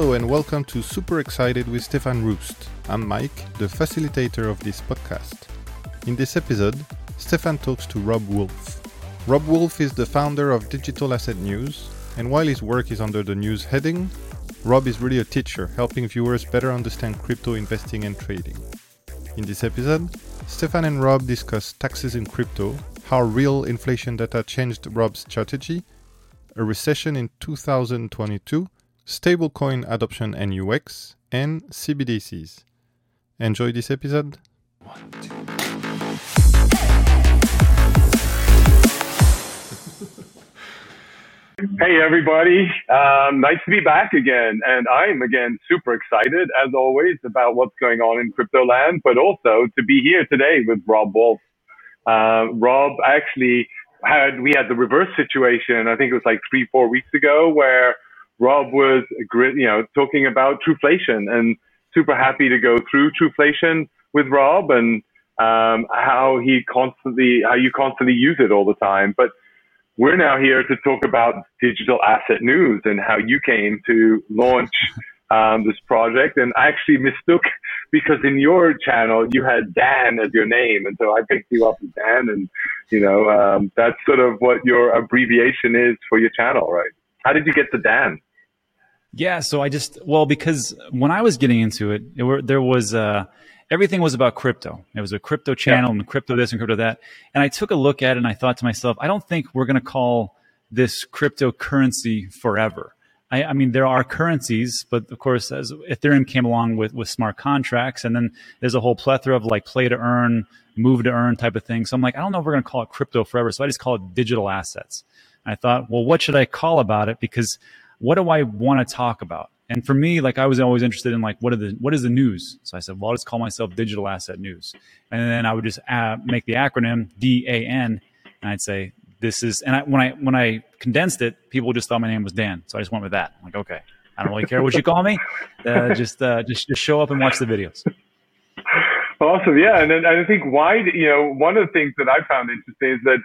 Hello and welcome to Super Excited with Stefan Rust. I'm Mike, the facilitator of this podcast. In this episode, Stefan talks to Rob Wolff. Rob Wolff is the founder of Digital Asset News, and while his work is under the news heading, Rob is really a teacher, helping viewers better understand crypto investing and trading. In this episode, Stefan and Rob discuss taxes in crypto, how real inflation data changed Rob's strategy, a recession in 2022, stablecoin adoption and UX, and CBDCs. Enjoy this episode. One. Hey, everybody. Um, nice to be back again. And I'm again super excited, as always, about what's going on in crypto land, but also to be here today with Rob Wolff. Uh, Rob actually had, we had the reverse situation, I think it was like three, four weeks ago, where Rob was, great, you know, talking about Truflation and super happy to go through Truflation with Rob and um, how he constantly, how you constantly use it all the time. But we're now here to talk about digital asset news and how you came to launch um, this project. And I actually mistook because in your channel you had Dan as your name, and so I picked you up as Dan, and you know um, that's sort of what your abbreviation is for your channel, right? How did you get to Dan? Yeah, so I just well because when I was getting into it, it were, there was uh, everything was about crypto. It was a crypto channel yeah. and crypto this and crypto that. And I took a look at it and I thought to myself, I don't think we're going to call this cryptocurrency forever. I, I, mean, there are currencies, but of course, as Ethereum came along with, with smart contracts, and then there's a whole plethora of like play to earn, move to earn type of thing. So I'm like, I don't know if we're going to call it crypto forever. So I just call it digital assets. And I thought, well, what should I call about it? Because what do I want to talk about? And for me, like I was always interested in like what are the what is the news? So I said, well, I'll just call myself Digital Asset News, and then I would just make the acronym DAN, and I'd say this is. And I, when I when I condensed it, people just thought my name was Dan, so I just went with that. I'm like, okay, I don't really care what you call me, uh, just uh, just just show up and watch the videos. Awesome, yeah, and then I think why you know one of the things that I found interesting is that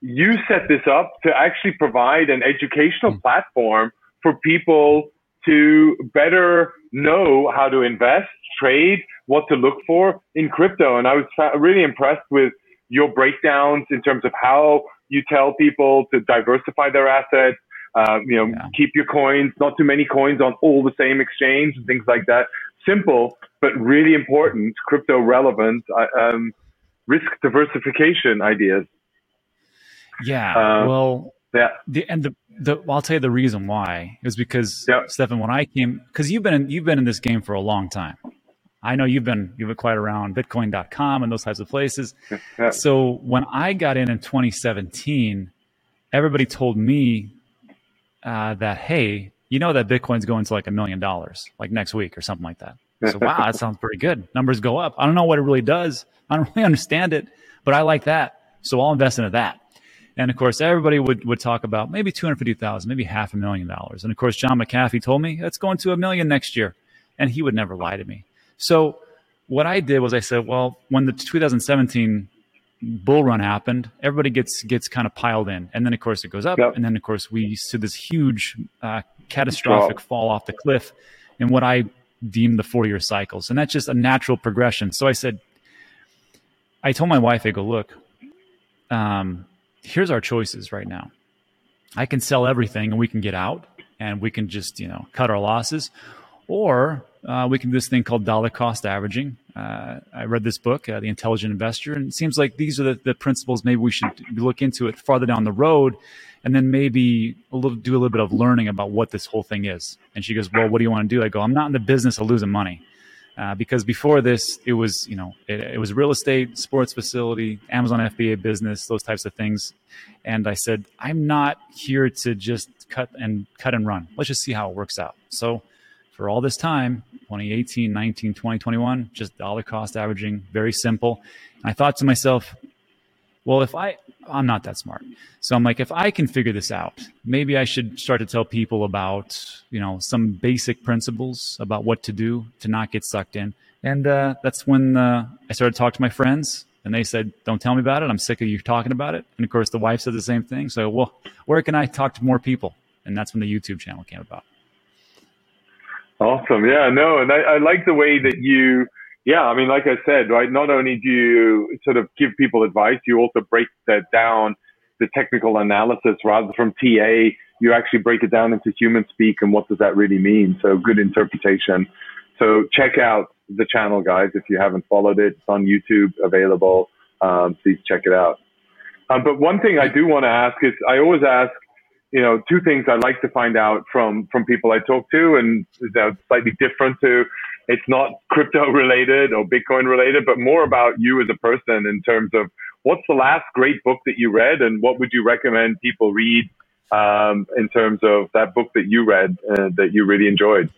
you set this up to actually provide an educational mm-hmm. platform for people to better know how to invest, trade, what to look for in crypto. And I was really impressed with your breakdowns in terms of how you tell people to diversify their assets, uh, you know, yeah. keep your coins, not too many coins on all the same exchange and things like that. Simple, but really important, crypto relevant, uh, um, risk diversification ideas. Yeah. Uh, well, yeah. The, and the, the, I'll tell you the reason why is because yep. Stefan, when I came, because you've been in, you've been in this game for a long time. I know you've been you've been quite around Bitcoin.com and those types of places. So when I got in in 2017, everybody told me uh, that hey, you know that Bitcoin's going to like a million dollars like next week or something like that. So wow, that sounds pretty good. Numbers go up. I don't know what it really does. I don't really understand it, but I like that. So I'll invest into that. And of course, everybody would, would talk about maybe 250,000, maybe half a million dollars. And of course, John McAfee told me it's going to a million next year. And he would never lie to me. So what I did was I said, well, when the 2017 bull run happened, everybody gets, gets kind of piled in. And then of course it goes up. Yep. And then of course we see this huge, uh, catastrophic fall off the cliff in what I deem the four year cycles. And that's just a natural progression. So I said, I told my wife, I go, look, um, here's our choices right now. I can sell everything and we can get out and we can just, you know, cut our losses. Or uh, we can do this thing called dollar cost averaging. Uh, I read this book, uh, The Intelligent Investor, and it seems like these are the, the, principles. Maybe we should look into it farther down the road and then maybe a little, do a little bit of learning about what this whole thing is. And she goes, Well, what do you want to do? I go, I'm not in the business of losing money. Uh, because before this, it was you know it, it, was real estate, sports facility, Amazon FBA business, those types of things. And I said, I'm not here to just cut and cut and run. Let's just see how it works out. So for all this time, 2018, 19, 20, 21, just dollar cost averaging, very simple. And I thought to myself, well, if I, I'm not that smart. So I'm like, if I can figure this out, maybe I should start to tell people about, you know, some basic principles about what to do to not get sucked in. And uh, that's when uh, I started to talk to my friends and they said, don't tell me about it. I'm sick of you talking about it. And of course, the wife said the same thing. So, well, where can I talk to more people? And that's when the YouTube channel came about. Awesome. Yeah, no, and I, I like the way that you, yeah, I mean, like I said, right, not only do you sort of give people advice, you also break that down, the technical analysis rather from TA, you actually break it down into human speak and what does that really mean. So good interpretation. So check out the channel, guys, if you haven't followed it. It's on YouTube available. Um, please check it out. Um, but one thing I do want to ask is I always ask you know, two things I like to find out from from people I talk to, and you know, slightly different to. It's not crypto related or Bitcoin related, but more about you as a person in terms of what's the last great book that you read, and what would you recommend people read um, in terms of that book that you read uh, that you really enjoyed.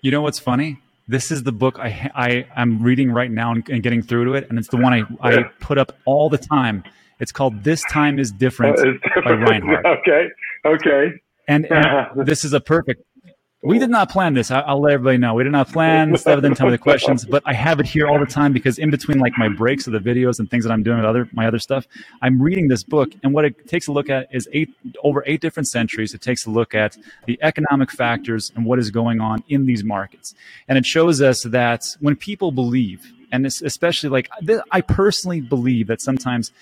You know what's funny? This is the book I, I I'm reading right now and, and getting through to it, and it's the one I, I put up all the time it's called This Time is Different, by Reinhart. okay. Okay. And, and this is a perfect. We did not plan this. I, will let everybody know. We did not plan stuff. Didn't tell me the questions, but I have it here all the time because in between like my breaks of the videos and things that I'm doing with other my other stuff, I'm reading this book. And what it takes a look at is eight over eight different centuries. It takes a look at the economic factors and what is going on in these markets, and it shows us that when people believe and especially like I personally believe that sometimes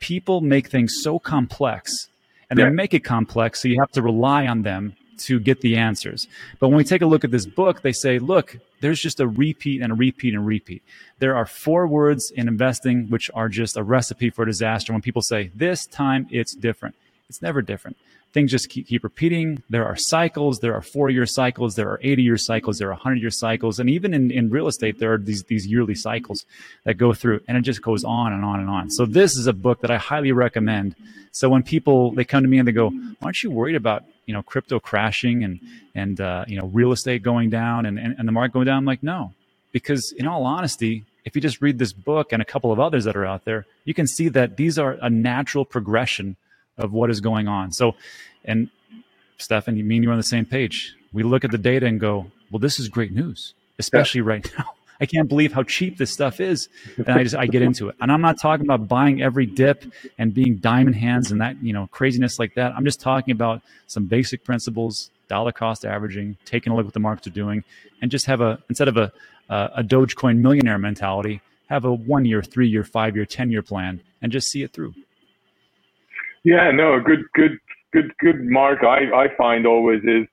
people make things so complex and they make it complex so you have to rely on them to get the answers. But when we take a look at this book, they say, look, there's just a repeat and a repeat and repeat. There are four words in investing which are just a recipe for disaster. When people say, this time it's different, it's never different things just keep, keep repeating. There are cycles. There are four year cycles. There are 80 year cycles. There are 100 year cycles. And even in, in real estate, there are these, these yearly cycles that go through and it just goes on and on and on. So this is a book that I highly recommend. So when people, they come to me and they go, aren't you worried about, you know, crypto crashing and, and, uh, you know, real estate going down and, and, and the market going down? I'm like, no, because in all honesty, if you just read this book and a couple of others that are out there, you can see that these are a natural progression of what is going on. So, and Stefan, you mean you're on the same page. We look at the data and go, well, this is great news, especially yeah. right now. I can't believe how cheap this stuff is. And I just, I get into it. And I'm not talking about buying every dip and being diamond hands and that, you know, craziness like that. I'm just talking about some basic principles, dollar cost averaging, taking a look at what the markets are doing, and just have a, instead of a, a Dogecoin millionaire mentality, have a one year, three year, five year, 10 year plan and just see it through. Yeah, no, good, good, good, good mark. I, I find always is,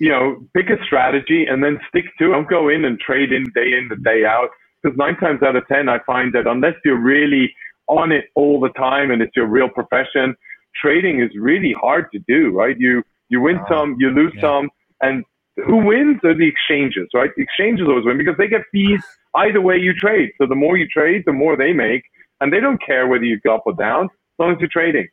you know, pick a strategy and then stick to it. Don't go in and trade in day in the day out. Because nine times out of 10, I find that unless you're really on it all the time and it's your real profession, trading is really hard to do, right? You, you win uh, some, you lose yeah. some, and who wins are the exchanges, right? The exchanges always win because they get fees either way you trade. So the more you trade, the more they make, and they don't care whether you go up or down as long as you're trading.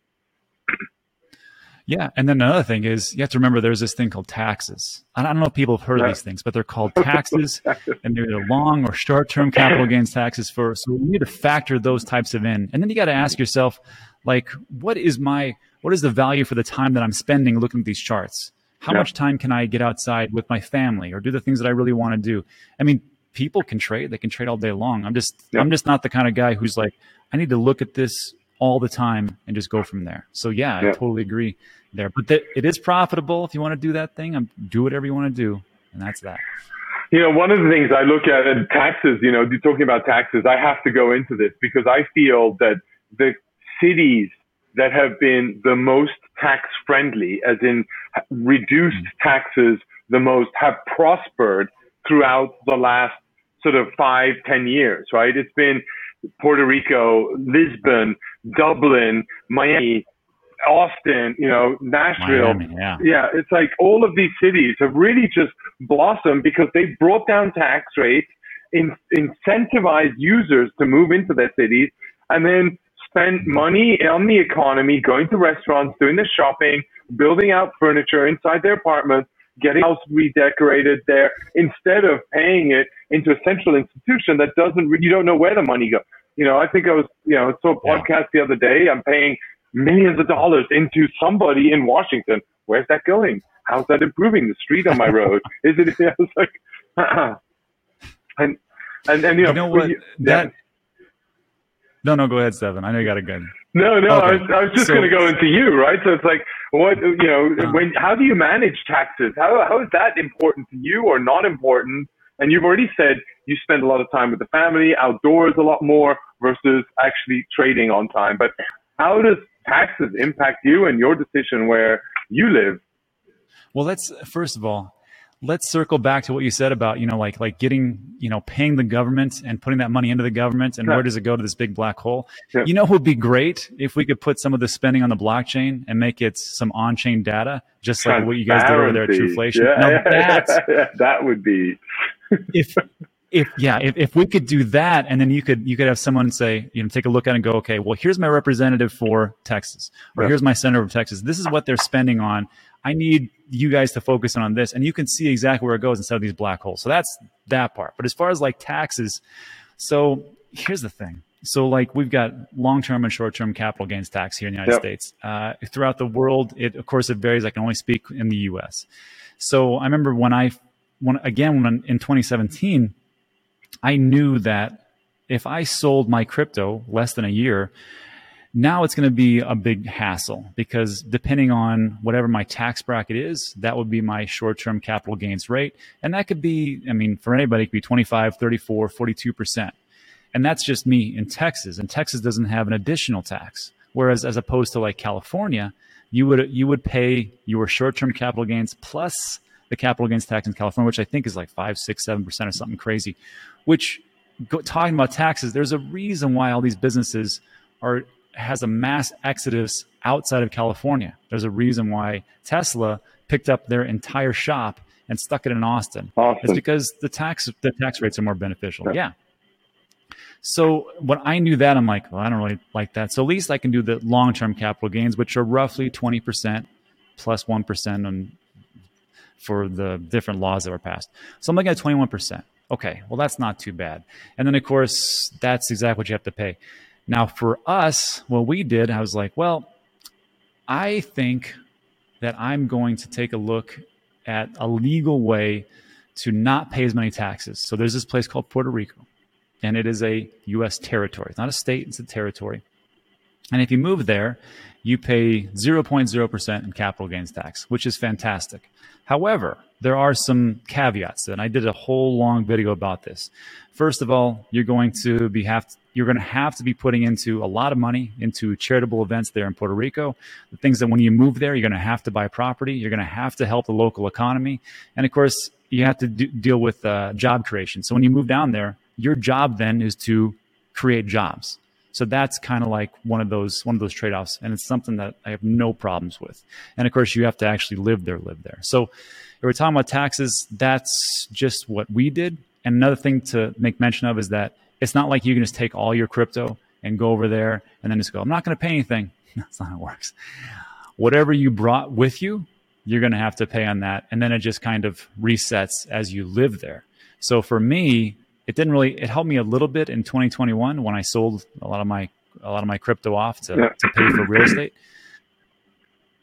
Yeah, and then another thing is you have to remember there's this thing called taxes. I don't know if people have heard of these things, but they're called taxes, and they're either long or short-term capital gains taxes for. So you need to factor those types of in, and then you got to ask yourself, like, what is my what is the value for the time that I'm spending looking at these charts? How yeah. much time can I get outside with my family or do the things that I really want to do? I mean, people can trade; they can trade all day long. I'm just yeah. I'm just not the kind of guy who's like, I need to look at this all the time and just go from there. So yeah, yeah. I totally agree there. But th- it is profitable if you want to do that thing. Um, do whatever you want to do, and that's that. You know, one of the things I look at in taxes. You know, you're talking about taxes. I have to go into this because I feel that the cities that have been the most tax friendly, as in reduced mm. taxes the most, have prospered throughout the last sort of five, ten years. Right? It's been Puerto Rico, Lisbon, Dublin, Miami, Austin, you know, Nashville. Miami, yeah. yeah, it's like all of these cities have really just blossomed because they brought down tax rates, in, incentivized users to move into their cities, and then spent money on the economy, going to restaurants, doing the shopping, building out furniture inside their apartments, getting house redecorated there, instead of paying it into a central institution that doesn't, you don't know where the money goes. You know, I think I was, you know, I saw a podcast yeah. the other day. I'm paying millions of dollars into somebody in Washington. Where's that going? How's that improving the street on my road? Is it? I was like, uh-uh. and and and you know, you know what you, that. No, no, go ahead, Seven. I know you got a gun. No, no, okay. I, was, I was just so, going to go into you, right? So it's like, what you know, when how do you manage taxes? How how is that important to you or not important? And you've already said you spend a lot of time with the family, outdoors a lot more versus actually trading on time. But how does taxes impact you and your decision where you live? Well, let's first of all, let's circle back to what you said about you know like like getting you know paying the government and putting that money into the government and yeah. where does it go to this big black hole? Yeah. you know would be great if we could put some of the spending on the blockchain and make it some on-chain data just like what you guys did over there at Truflation yeah, yeah, that would be. If if yeah if, if we could do that and then you could you could have someone say you know take a look at it and go okay well here's my representative for texas or here's my senator of texas. This is what they're spending on I need you guys to focus on this. And you can see exactly where it goes instead of these black holes. So that's that part. But as far as like taxes, so here's the thing. So like we've got long-term and short-term capital gains tax here in the United yep. States. Uh, throughout the world, it of course it varies. I can only speak in the U.S. So I remember when I, when again when in 2017, I knew that if I sold my crypto less than a year, now it's going to be a big hassle because depending on whatever my tax bracket is, that would be my short term capital gains rate. And that could be, I mean, for anybody, it could be 25, 34, 42%. And that's just me in Texas. And Texas doesn't have an additional tax. Whereas as opposed to like California, you would you would pay your short term capital gains plus the capital gains tax in California, which I think is like five, six, seven percent or something crazy. Which go, talking about taxes, there's a reason why all these businesses are has a mass exodus outside of California. There's a reason why Tesla picked up their entire shop and stuck it in Austin. Awesome. It's because the tax the tax rates are more beneficial. Yeah. yeah. So when I knew that, I'm like, well, I don't really like that. So at least I can do the long term capital gains, which are roughly 20% plus 1 on for the different laws that were passed. So I'm looking at 21%. Okay, well, that's not too bad. And then, of course, that's exactly what you have to pay. Now, for us, what we did, I was like, well, I think that I'm going to take a look at a legal way to not pay as many taxes. So there's this place called Puerto Rico, and it is a U.S. territory. It's not a state, it's a territory. And if you move there, you pay 0.0% in capital gains tax, which is fantastic. However, there are some caveats, and I did a whole long video about this. First of all, you're going to be have to, you're going to have to be putting into a lot of money into charitable events there in Puerto Rico. The things that when you move there, you're going to have to buy property. You're going to have to help the local economy, and of course, you have to deal with uh, job creation. So when you move down there, your job then is to create jobs. So that's kind of like one of those one of those trade offs, and it's something that I have no problems with. And of course, you have to actually live there, live there. So if we're talking about taxes, that's just what we did. And another thing to make mention of is that it's not like you can just take all your crypto and go over there and then just go, I'm not going to pay anything. That's not how it works. Whatever you brought with you, you're going to have to pay on that. And then it just kind of resets as you live there. So for me, it didn't really, it helped me a little bit in 2021 when I sold a lot of my, a lot of my crypto off to, yeah. to pay for real estate.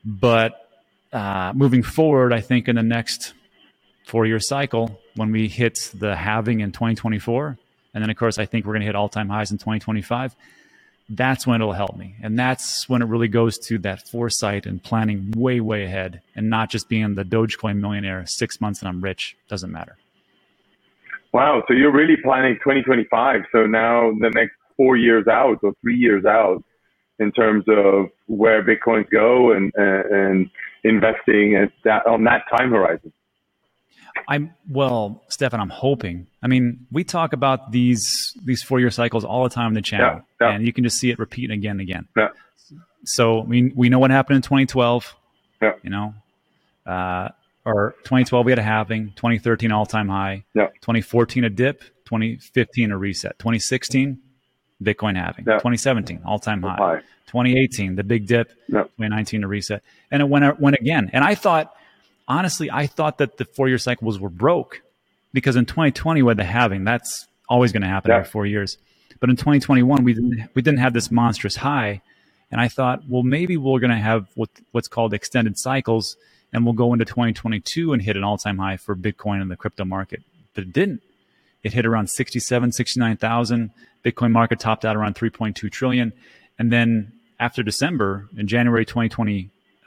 But uh, moving forward, I think in the next four year cycle, when we hit the halving in 2024, and then of course I think we're going to hit all time highs in 2025. That's when it'll help me, and that's when it really goes to that foresight and planning way, way ahead, and not just being the Dogecoin millionaire six months and I'm rich. Doesn't matter. Wow, so you're really planning 2025. So now the next four years out or three years out in terms of where Bitcoins go and and investing at that on that time horizon. I'm well, Stefan. I'm hoping. I mean, we talk about these these four year cycles all the time on the channel, yeah, yeah. and you can just see it repeat again and again. Yeah. So we we know what happened in 2012. Yeah. You know, uh, or 2012 we had a halving, 2013 all time high, yeah. 2014 a dip, 2015 a reset, 2016 Bitcoin halving, yeah. 2017 all time high. high, 2018 the big dip, yeah. 2019 a reset, and it went went again. And I thought honestly, I thought that the four year cycles were broke because in 2020 we had the halving. That's always going to happen yeah. every four years. But in 2021 we didn't we didn't have this monstrous high, and I thought, well, maybe we're going to have what what's called extended cycles, and we'll go into 2022 and hit an all time high for Bitcoin in the crypto market. But it didn't. It hit around 67, 69,000. Bitcoin market topped out around 3.2 trillion. And then after December in January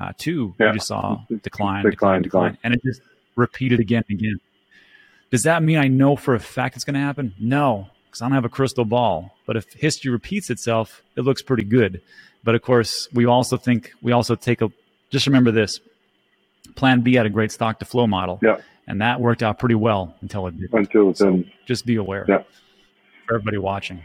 Uh, 2022, yeah. we just saw decline, decline, decline, decline, and it just repeated again and again. Does that mean I know for a fact it's going to happen? No, because I don't have a crystal ball. But if history repeats itself, it looks pretty good. But of course, we also think we also take a. Just remember this: Plan B had a great stock to flow model. Yeah. And that worked out pretty well until it did. Until so. Just be aware. Yeah. For everybody watching.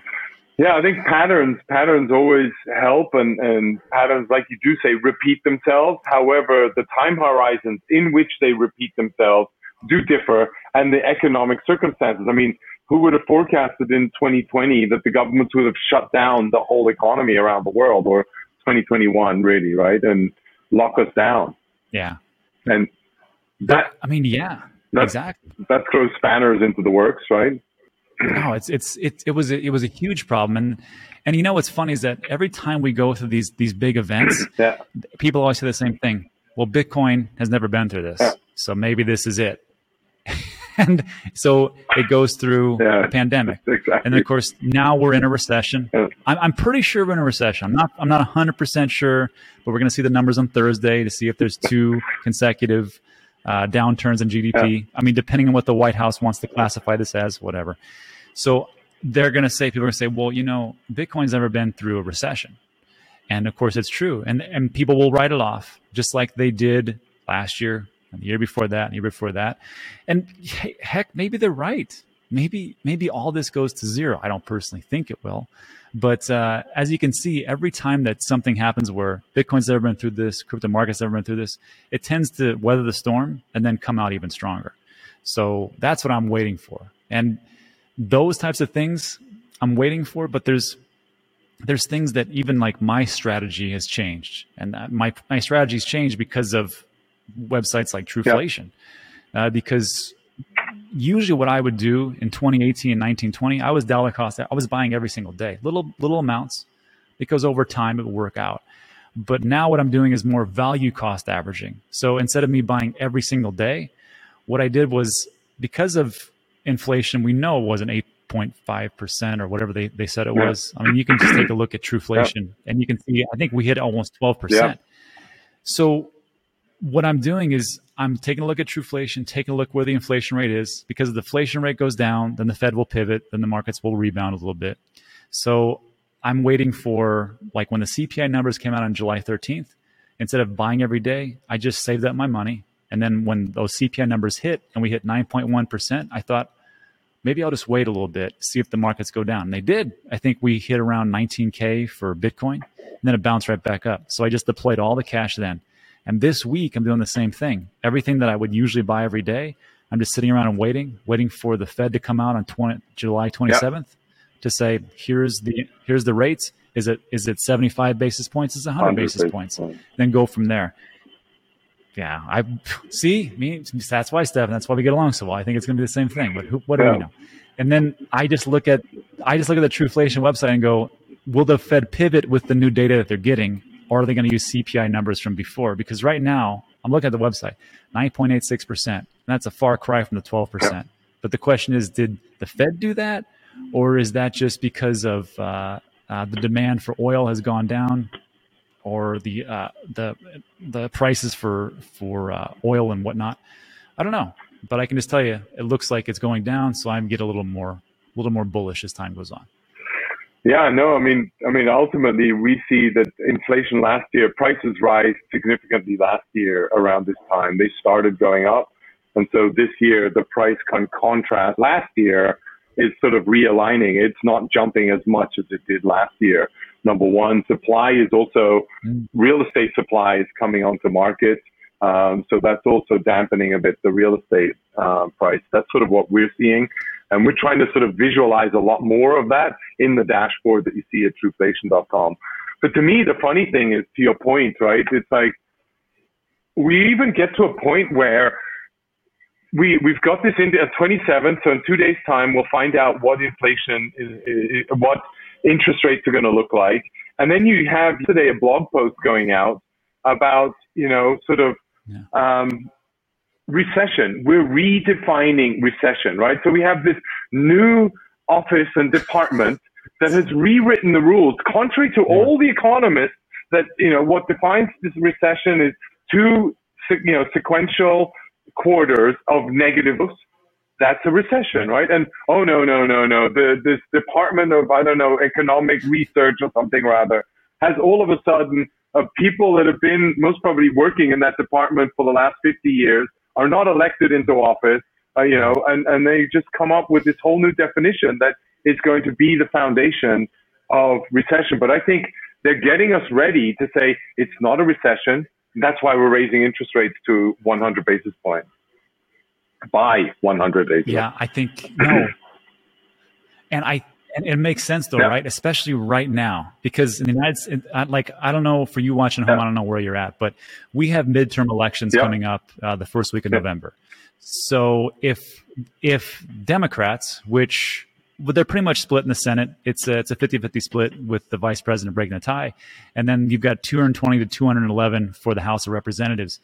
Yeah, I think patterns patterns always help, and and patterns, like you do say, repeat themselves. However, the time horizons in which they repeat themselves do differ, and the economic circumstances. I mean, who would have forecasted in 2020 that the governments would have shut down the whole economy around the world, or 2021, really, right, and lock us down? Yeah, and that. I mean, yeah, exactly. That throws spanners into the works, right? No, it's it's it, it was a, it was a huge problem, and and you know what's funny is that every time we go through these these big events, yeah. people always say the same thing. Well, Bitcoin has never been through this, yeah. so maybe this is it. and so it goes through yeah, a pandemic, exactly. and of course now we're in a recession. I'm, I'm pretty sure we're in a recession. I'm not I'm not 100 percent sure, but we're going to see the numbers on Thursday to see if there's two consecutive uh, downturns in GDP. Yeah. I mean, depending on what the White House wants to classify this as, whatever. So they're going to say, people are going to say, well, you know, Bitcoin's never been through a recession. And of course, it's true. And, and people will write it off, just like they did last year, and the year before that, and the year before that. And heck, maybe they're right. Maybe, maybe all this goes to zero. I don't personally think it will. But uh, as you can see, every time that something happens where Bitcoin's ever been through this, crypto markets ever been through this, it tends to weather the storm and then come out even stronger. So that's what I'm waiting for. And those types of things I'm waiting for, but there's there's things that even like my strategy has changed, and my my strategy's changed because of websites like Truflation, yeah. uh, because usually what I would do in 2018 and 1920, I was dollar cost. I was buying every single day, little little amounts, because over time it would work out. But now what I'm doing is more value cost averaging. So instead of me buying every single day, what I did was because of inflation, we know it wasn't 8.5% or whatever they, they said it yeah. was. I mean, you can just take a look at Truflation yeah. and you can see, I think we hit almost 12%. Yeah. So what I'm doing is I'm taking a look at Truflation, taking a look where the inflation rate is, because if the inflation rate goes down, then the Fed will pivot, then the markets will rebound a little bit. So I'm waiting for like when the CPI numbers came out on July 13th, instead of buying every day, I just saved up my money. And then when those CPI numbers hit and we hit 9.1%, I thought maybe I'll just wait a little bit, see if the markets go down. And they did. I think we hit around 19K for Bitcoin, and then it bounced right back up. So I just deployed all the cash then. And this week, I'm doing the same thing. Everything that I would usually buy every day, I'm just sitting around and waiting, waiting for the Fed to come out on 20, July 27th yep. to say, here's the here's the rates. Is it is it 75 basis points? Is it 100, 100 basis points? Point. Then go from there. Yeah, I see. Me, that's why, Steph. That's why we get along so well. I think it's going to be the same thing. But who, what do we know? And then I just look at I just look at the Truflation website and go, will the Fed pivot with the new data that they're getting? Or are they going to use CPI numbers from before? Because right now, I'm looking at the website, 9.86%. That's a far cry from the 12%. But the question is, did the Fed do that? Or is that just because of uh, uh, the demand for oil has gone down or the, uh, the, the prices for, for uh, oil and whatnot? I don't know. But I can just tell you, it looks like it's going down. So I'm get a little more, a little more bullish as time goes on. Yeah, no, I mean, I mean, ultimately, we see that inflation last year, prices rise significantly last year around this time. They started going up. And so this year, the price con- contrast last year is sort of realigning. It's not jumping as much as it did last year. Number one, supply is also, mm. real estate supply is coming onto market. Um, so that's also dampening a bit the real estate uh, price. That's sort of what we're seeing. And we're trying to sort of visualize a lot more of that in the dashboard that you see at truflation.com. But to me, the funny thing is to your point, right? It's like we even get to a point where we, we've got this in the 27th. So in two days time, we'll find out what inflation is, is what interest rates are going to look like. And then you have today a blog post going out about, you know, sort of, yeah. um, recession. We're redefining recession, right? So we have this new office and department that has rewritten the rules, contrary to all the economists that you know what defines this recession is two you know sequential quarters of negative growth. That's a recession, right? And oh no, no, no, no. The this Department of I don't know economic research or something rather has all of a sudden of people that have been most probably working in that department for the last 50 years are not elected into office, uh, you know, and, and they just come up with this whole new definition that is going to be the foundation of recession. But I think they're getting us ready to say it's not a recession. That's why we're raising interest rates to 100 basis points by 100 basis. Yeah, I think no. and I and it makes sense though, yeah. right? Especially right now, because in the United States, like I don't know for you watching home, yeah. I don't know where you're at, but we have midterm elections yeah. coming up uh, the first week of November. So if if Democrats, which well, they're pretty much split in the Senate. It's a, it's a 50-50 split with the vice president breaking a tie. And then you've got 220 to 211 for the House of Representatives.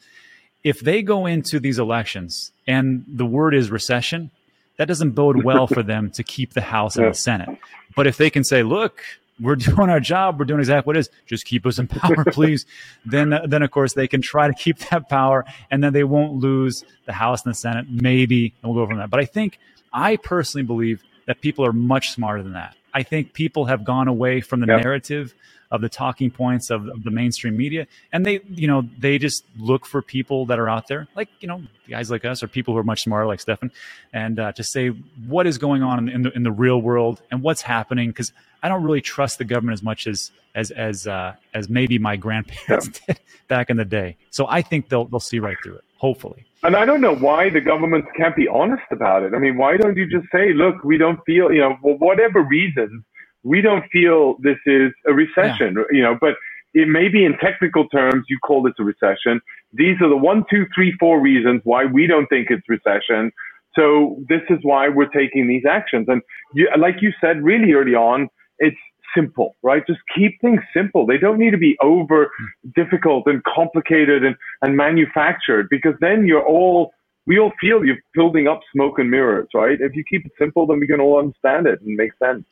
If they go into these elections and the word is recession, that doesn't bode well for them to keep the House and the Senate. But if they can say, look, we're doing our job. We're doing exactly what it is. Just keep us in power, please. then, uh, then of course they can try to keep that power, and then they won't lose the House and the Senate. Maybe, and we'll go from that. But I think I personally believe that people are much smarter than that. I think people have gone away from the yep. narrative of the talking points of, of, the mainstream media, and they, you know, they just look for people that are out there, like you know, guys like us, or people who are much smarter, like Stefan, and uh, to say what is going on in the in the real world and what's happening. Because I don't really trust the government as much as as as uh, as maybe my grandparents yep. did back in the day. So I think they'll they'll see right through it. Hopefully. And I don't know why the government can't be honest about it. I mean, why don't you just say, look, we don't feel, you know, for whatever reasons, we don't feel this is a recession, yeah. you know, but it may be in technical terms, you call this a recession. These are the one, two, three, four reasons why we don't think it's recession. So this is why we're taking these actions. And you, like you said really early on, it's simple, right? Just keep things simple. They don't need to be over difficult and complicated and, and manufactured because then you're all, we all feel you're building up smoke and mirrors, right? If you keep it simple, then we can all understand it and make sense.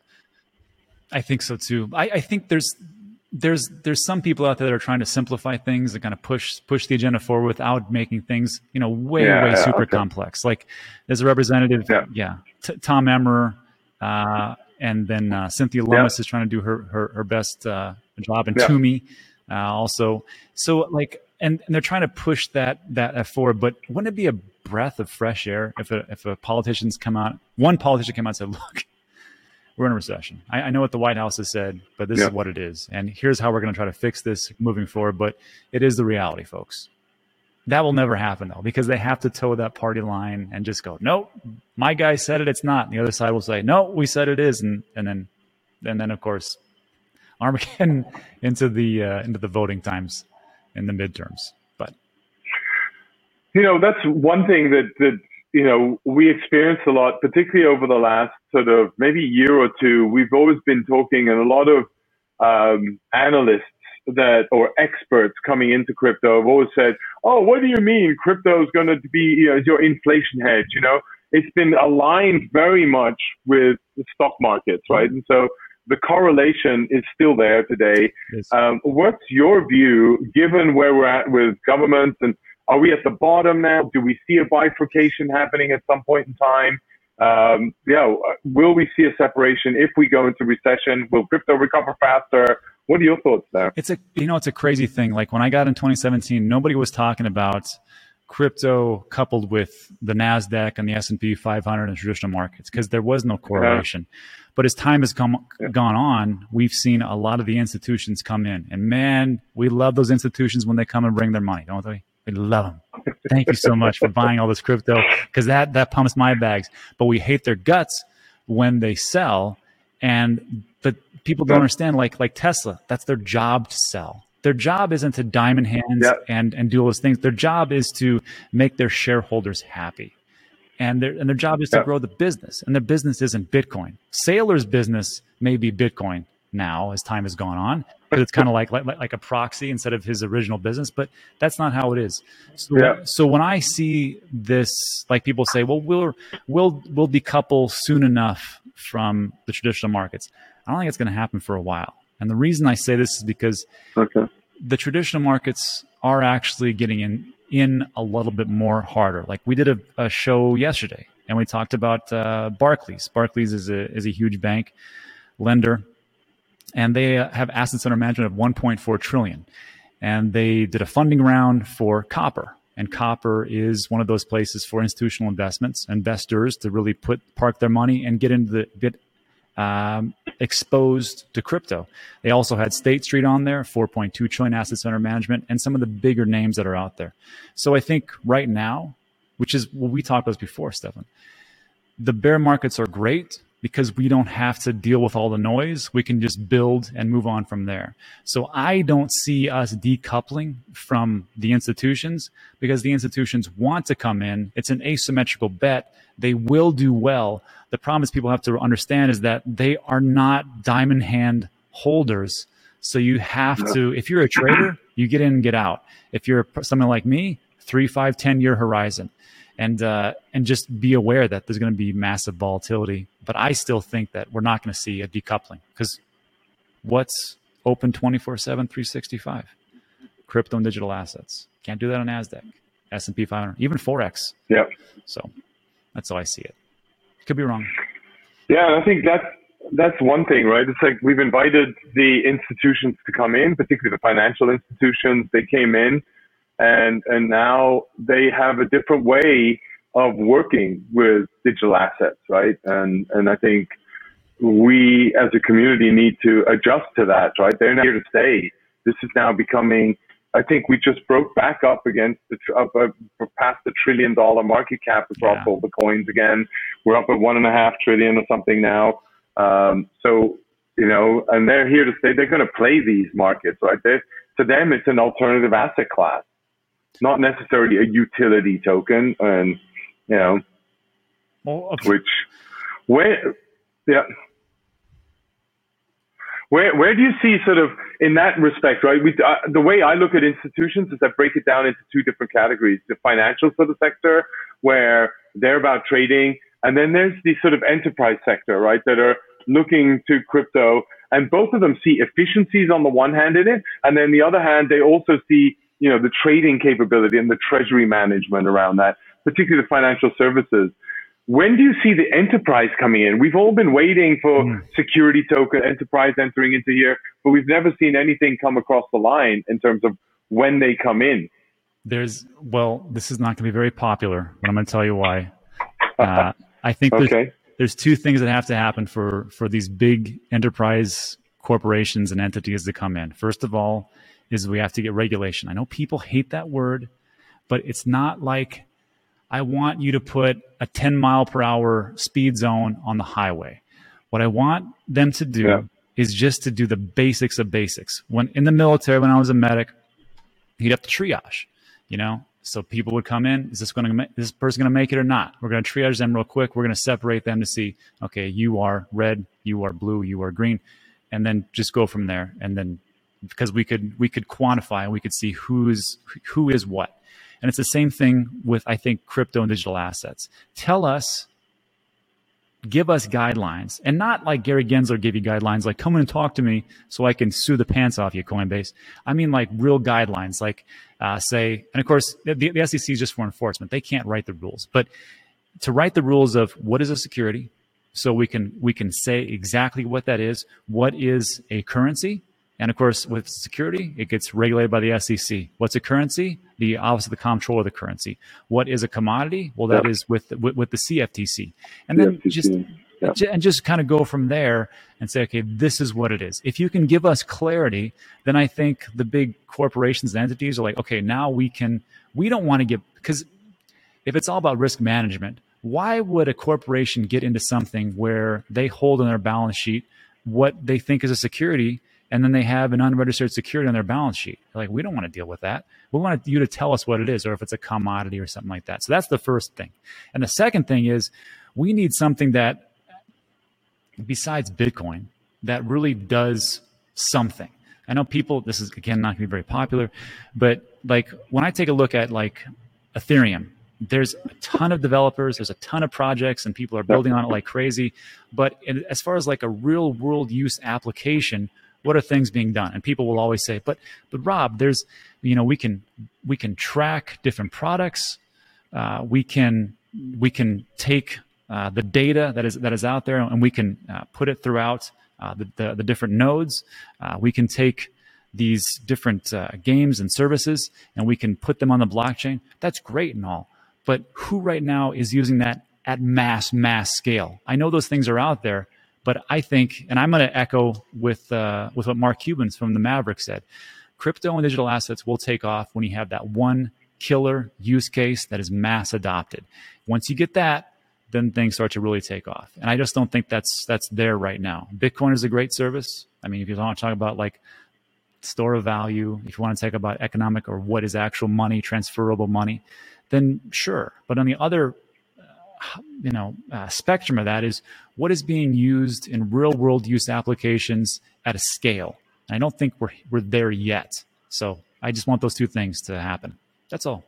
I think so too. I, I think there's, there's there's some people out there that are trying to simplify things and kind of push push the agenda forward without making things you know way yeah, way yeah, super okay. complex. Like there's a representative, yeah, yeah T- Tom Emmer, uh, and then uh, Cynthia Lummis yeah. is trying to do her her, her best uh, job, and yeah. Toomey uh, also. So like, and, and they're trying to push that that forward. But wouldn't it be a breath of fresh air if a, if a politicians come out, one politician came out and said, "Look, we're in a recession. I, I know what the White House has said, but this is what it is, and here's how we're going to try to fix this moving forward." But it is the reality, folks. That will never happen though, because they have to toe that party line and just go, nope, my guy said it, it's not. And the other side will say, no, we said it is, and and then and then of course Armageddon into the uh, into the voting times in the midterms. But you know, that's one thing that that you know we experienced a lot, particularly over the last sort of maybe year or two. We've always been talking, and a lot of um, analysts that or experts coming into crypto have always said, "Oh, what do you mean crypto is going to be you know, your inflation hedge?" You know, it's been aligned very much with the stock markets, right? And so the correlation is still there today. Yes. Um, what's your view, given where we're at with governments, and are we at the bottom now? Do we see a bifurcation happening at some point in time? Um, yeah, will we see a separation if we go into recession? Will crypto recover faster? What are your thoughts there? It's a you know it's a crazy thing. Like when I got in 2017, nobody was talking about crypto coupled with the Nasdaq and the S&P 500 and traditional markets because there was no correlation. Yeah. But as time has come yeah. gone on, we've seen a lot of the institutions come in, and man, we love those institutions when they come and bring their money, don't we? We love them. Thank you so much for buying all this crypto because that that pumps my bags. But we hate their guts when they sell, and but people don't understand like like Tesla. That's their job to sell. Their job isn't to diamond hands yep. and and do all those things. Their job is to make their shareholders happy. And their and their job is to grow the business. And their business isn't Bitcoin. Saylor's business may be Bitcoin now as time has gone on, but it's kind of like, like like a proxy instead of his original business. But that's not how it is. So, yeah. so when I see this, like people say, well, we'll we'll we'll decouple soon enough from the traditional markets. I don't think it's going to happen for a while. And the reason I say this is because okay. the traditional markets are actually getting in in a little bit more harder. Like we did a, a show yesterday, and we talked about uh, Barclays. Barclays is a is a huge bank lender, and they have assets under management of 1.4 trillion. And they did a funding round for copper, and copper is one of those places for institutional investments, investors to really put park their money and get into the get um, exposed to crypto. They also had State Street on there, 4.2 trillion assets under management, and some of the bigger names that are out there. So I think right now, which is what we talked about before, Stefan, the bear markets are great because we don't have to deal with all the noise. We can just build and move on from there. So I don't see us decoupling from the institutions because the institutions want to come in. It's an asymmetrical bet. They will do well. The problem is people have to understand is that they are not diamond hand holders. So you have to, if you're a trader, you get in and get out. If you're someone like me, three, five, ten year horizon and uh, and just be aware that there's going to be massive volatility. But I still think that we're not going to see a decoupling because what's open 24 7 365 crypto and digital assets. Can't do that on nasdaq s&p 500 even forex. Yeah. So that's how i see it. Could be wrong. Yeah i think that's that's one thing right? It's like we've invited the institutions to come in particularly the financial institutions. They came in and and now they have a different way of working with digital assets, right? And and I think we as a community need to adjust to that, right? They're not here to stay. This is now becoming. I think we just broke back up against the up uh, past the trillion dollar market cap across yeah. all the coins again. We're up at one and a half trillion or something now. Um, so you know, and they're here to stay. They're going to play these markets, right? They're, to them, it's an alternative asset class not necessarily a utility token, and you know, well, okay. which where, yeah. Where, where do you see sort of in that respect, right? We, uh, the way I look at institutions is I break it down into two different categories: the financial sort of sector, where they're about trading, and then there's the sort of enterprise sector, right, that are looking to crypto, and both of them see efficiencies on the one hand in it, and then the other hand they also see you know, the trading capability and the treasury management around that, particularly the financial services. When do you see the enterprise coming in? We've all been waiting for mm. security token enterprise entering into here, but we've never seen anything come across the line in terms of when they come in. There's well, this is not going to be very popular, but I'm going to tell you why. Uh, I think there's, okay. there's two things that have to happen for for these big enterprise corporations and entities to come in. First of all, is we have to get regulation. I know people hate that word, but it's not like I want you to put a 10 mile per hour speed zone on the highway. What I want them to do yeah. is just to do the basics of basics. When in the military, when I was a medic, you'd have to triage, you know, so people would come in. Is this going to is this person going to make it or not? We're going to triage them real quick. We're going to separate them to see. Okay, you are red, you are blue, you are green, and then just go from there. And then because we could we could quantify and we could see who's who is what. And it's the same thing with I think crypto and digital assets. Tell us give us guidelines and not like Gary Gensler gave you guidelines like come in and talk to me so I can sue the pants off you Coinbase. I mean like real guidelines like uh, say and of course the, the SEC is just for enforcement. They can't write the rules, but to write the rules of what is a security so we can we can say exactly what that is, what is a currency and of course, with security, it gets regulated by the SEC. What's a currency? The Office of the Comptroller of the Currency. What is a commodity? Well, that is with, with, with the CFTC. And then CFTC. just and just kind of go from there and say, okay, this is what it is. If you can give us clarity, then I think the big corporations and entities are like, okay, now we can. We don't want to get because if it's all about risk management, why would a corporation get into something where they hold on their balance sheet what they think is a security? And then they have an unregistered security on their balance sheet. They're like, we don't want to deal with that. We want you to tell us what it is, or if it's a commodity or something like that. So that's the first thing. And the second thing is we need something that, besides Bitcoin, that really does something. I know people, this is again not going to be very popular, but like when I take a look at like Ethereum, there's a ton of developers, there's a ton of projects, and people are building on it like crazy. But as far as like a real world use application, what are things being done? And people will always say, but but Rob, there's you know we can we can track different products. Uh, we can we can take uh, the data that is that is out there and we can uh, put it throughout uh, the, the, the different nodes. Uh, we can take these different uh, games and services and we can put them on the blockchain. That's great and all, but who right now is using that at mass mass scale? I know those things are out there, but I think, and I'm going to echo with uh, with what Mark Cuban's from the Maverick said, crypto and digital assets will take off when you have that one killer use case that is mass adopted. Once you get that, then things start to really take off. And I just don't think that's that's there right now. Bitcoin is a great service. I mean, if you want to talk about like store of value, if you want to talk about economic or what is actual money, transferable money, then sure. But on the other you know uh, spectrum of that is what is being used in real world use applications at a scale. And I don't think we're we're there yet. So I just want those two things to happen. That's all.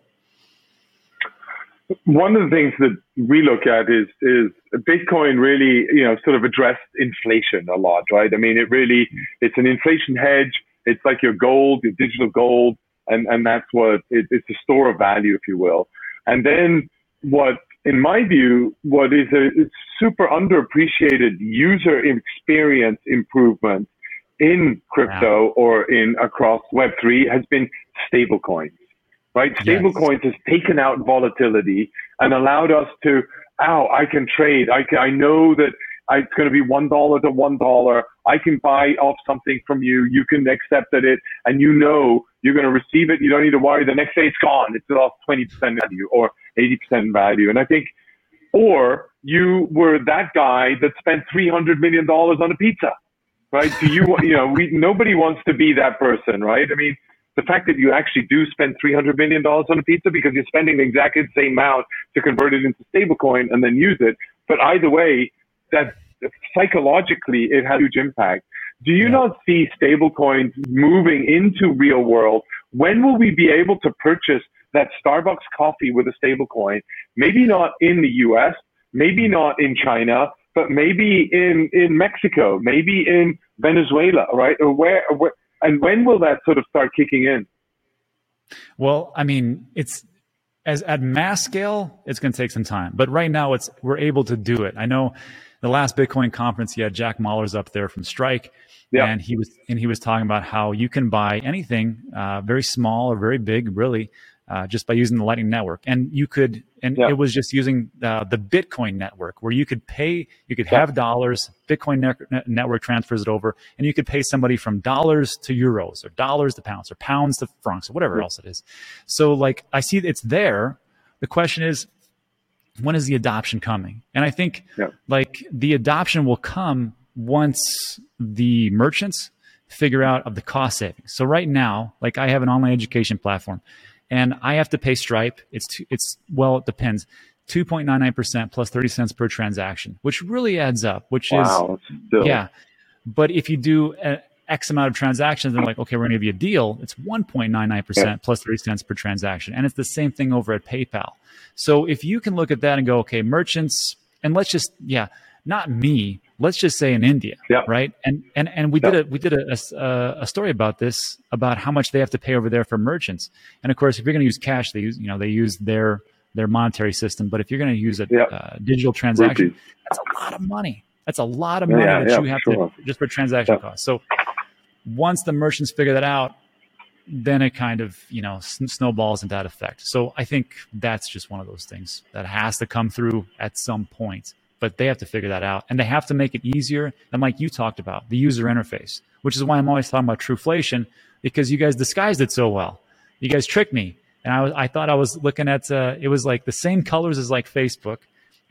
One of the things that we look at is is Bitcoin really you know sort of addressed inflation a lot, right? I mean, it really it's an inflation hedge. It's like your gold, your digital gold, and and that's what it, it's a store of value, if you will. And then what in my view, what is a super underappreciated user experience improvement in crypto wow. or in across Web3 has been stablecoins, right? Stablecoins yes. has taken out volatility and allowed us to, oh, I can trade. I can, I know that it's going to be one dollar to one dollar. I can buy off something from you. You can accept it, and you know you're going to receive it. You don't need to worry. The next day it's gone. It's lost 20% value or 80% value. And I think, or you were that guy that spent $300 million on a pizza, right? Do you, you know, we, nobody wants to be that person, right? I mean, the fact that you actually do spend $300 million on a pizza because you're spending the exact same amount to convert it into stablecoin and then use it. But either way, that psychologically, it has huge impact. Do you yeah. not see stablecoins moving into real world? When will we be able to purchase that Starbucks coffee with a stablecoin? Maybe not in the US, maybe not in China, but maybe in, in Mexico, maybe in Venezuela, right? Or where, where, and when will that sort of start kicking in? Well, I mean, it's as at mass scale, it's going to take some time, but right now it's, we're able to do it. I know the last Bitcoin conference, you had Jack Mallers up there from Strike, yeah. and he was and he was talking about how you can buy anything, uh, very small or very big, really, uh, just by using the Lightning Network. And you could, and yeah. it was just using uh, the Bitcoin network where you could pay, you could have dollars, Bitcoin ne- network transfers it over, and you could pay somebody from dollars to euros or dollars to pounds or pounds to francs or whatever else it is. So, like, I see it's there. The question is, when is the adoption coming? And I think yeah. like the adoption will come once the merchants figure out of the cost savings. So right now, like I have an online education platform and I have to pay Stripe. It's two, it's well, it depends. 2.99% plus 30 cents per transaction, which really adds up, which wow, is still. yeah. But if you do a, X amount of transactions, and like, okay, we're going to give you a deal. It's 1.99% yeah. plus 30 cents per transaction. And it's the same thing over at PayPal. So if you can look at that and go, okay, merchants, and let's just, yeah, not me, let's just say in India, yeah. right? And and and we yeah. did a we did a, a, a, story about this about how much they have to pay over there for merchants. And of course, if you're going to use cash, they use you know they use their their monetary system. But if you're going to use a uh, digital transaction, that's a lot of money. That's a lot of money that you have sure. to just for transaction costs. So once the merchants figure that out, then it kind of you know snowballs into that effect. So I think that's just one of those things that has to come through at some point. But they have to figure that out, and they have to make it easier. And like you talked about, the user interface, which is why I'm always talking about Truflation, because you guys disguised it so well. You guys tricked me, and I was I thought I was looking at uh, it was like the same colors as like Facebook,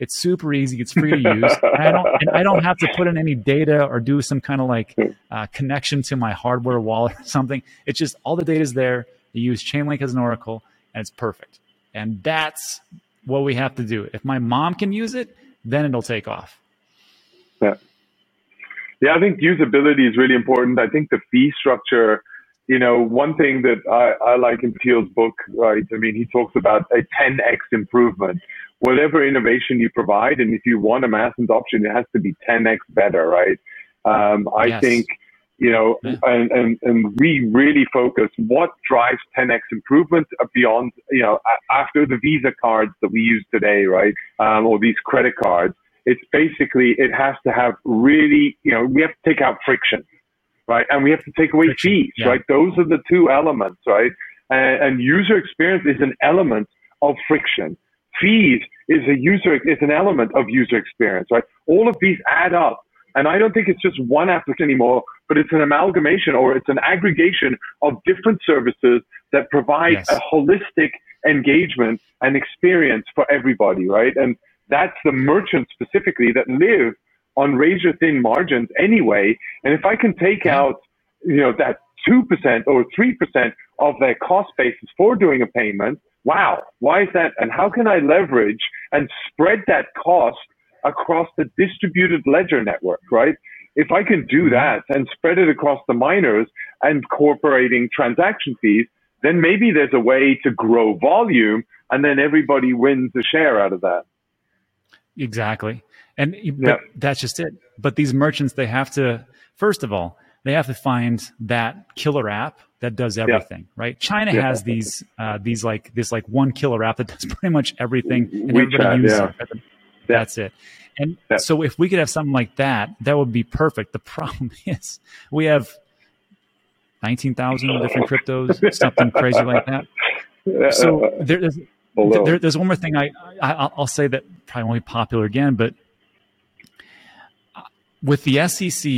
it's super easy. It's free to use. and I don't and I don't have to put in any data or do some kind of like uh, connection to my hardware wallet or something. It's just all the data is there. You use Chainlink as an oracle, and it's perfect. And that's what we have to do. If my mom can use it, then it'll take off. Yeah. Yeah, I think usability is really important. I think the fee structure, you know, one thing that I, I like in Thiel's book, right? I mean, he talks about a 10x improvement whatever innovation you provide, and if you want a mass adoption, it has to be 10x better, right? Um, I yes. think you know, yeah. and, and, and we really focus what drives 10x improvement beyond, you know, after the Visa cards that we use today, right? Um, or these credit cards. It's basically, it has to have really, you know, we have to take out friction, right? And we have to take away fees, yeah. right? Those are the two elements, right? And, and user experience is an element of friction. Fees is a user, is an element of user experience, right? All of these add up. And I don't think it's just one application anymore, but it's an amalgamation or it's an aggregation of different services that provide yes. a holistic engagement and experience for everybody, right? And that's the merchants specifically that live on razor thin margins anyway. And if I can take out, you know, that 2% or 3% of their cost basis for doing a payment, wow, why is that? And how can I leverage and spread that cost across the distributed ledger network, right? If I can do mm-hmm. that and spread it across the miners and incorporating transaction fees, then maybe there's a way to grow volume and then everybody wins a share out of that. Exactly. And yeah. that's just it. But these merchants, they have to, first of all, they have to find that killer app that does everything, yeah. right? China yeah. has these, uh, these like this like one killer app that does pretty much everything, and WeChat, everybody uses it. That's it. And so if we could have something like that, that would be perfect. The problem is we have 19,000 different cryptos, something crazy like that. So there's, there, there's one more thing I, I, will say that probably won't be popular again, but with the SEC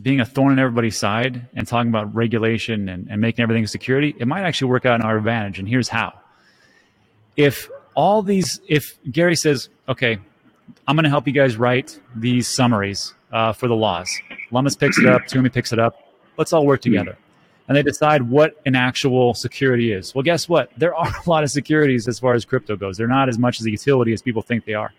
being a thorn in everybody's side and talking about regulation and, and making everything security, it might actually work out in our advantage. And here's how. If all these, if Gary says, okay, I'm going to help you guys write these summaries uh, for the laws. Lummis picks it up, Toomey picks it up. Let's all work together. And they decide what an actual security is. Well, guess what? There are a lot of securities as far as crypto goes. They're not as much as a utility as people think they are.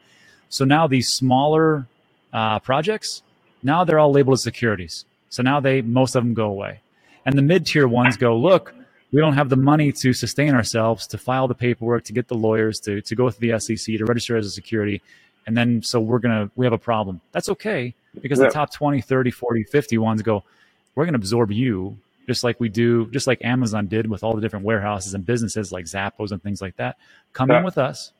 So now these smaller uh, projects, now they're all labeled as securities. So now they most of them go away. And the mid tier ones go, look, we don't have the money to sustain ourselves, to file the paperwork, to get the lawyers, to, to go through the SEC, to register as a security and then so we're going to we have a problem that's okay because yeah. the top 20 30 40 50 ones go we're going to absorb you just like we do just like amazon did with all the different warehouses and businesses like zappos and things like that come yeah. in with us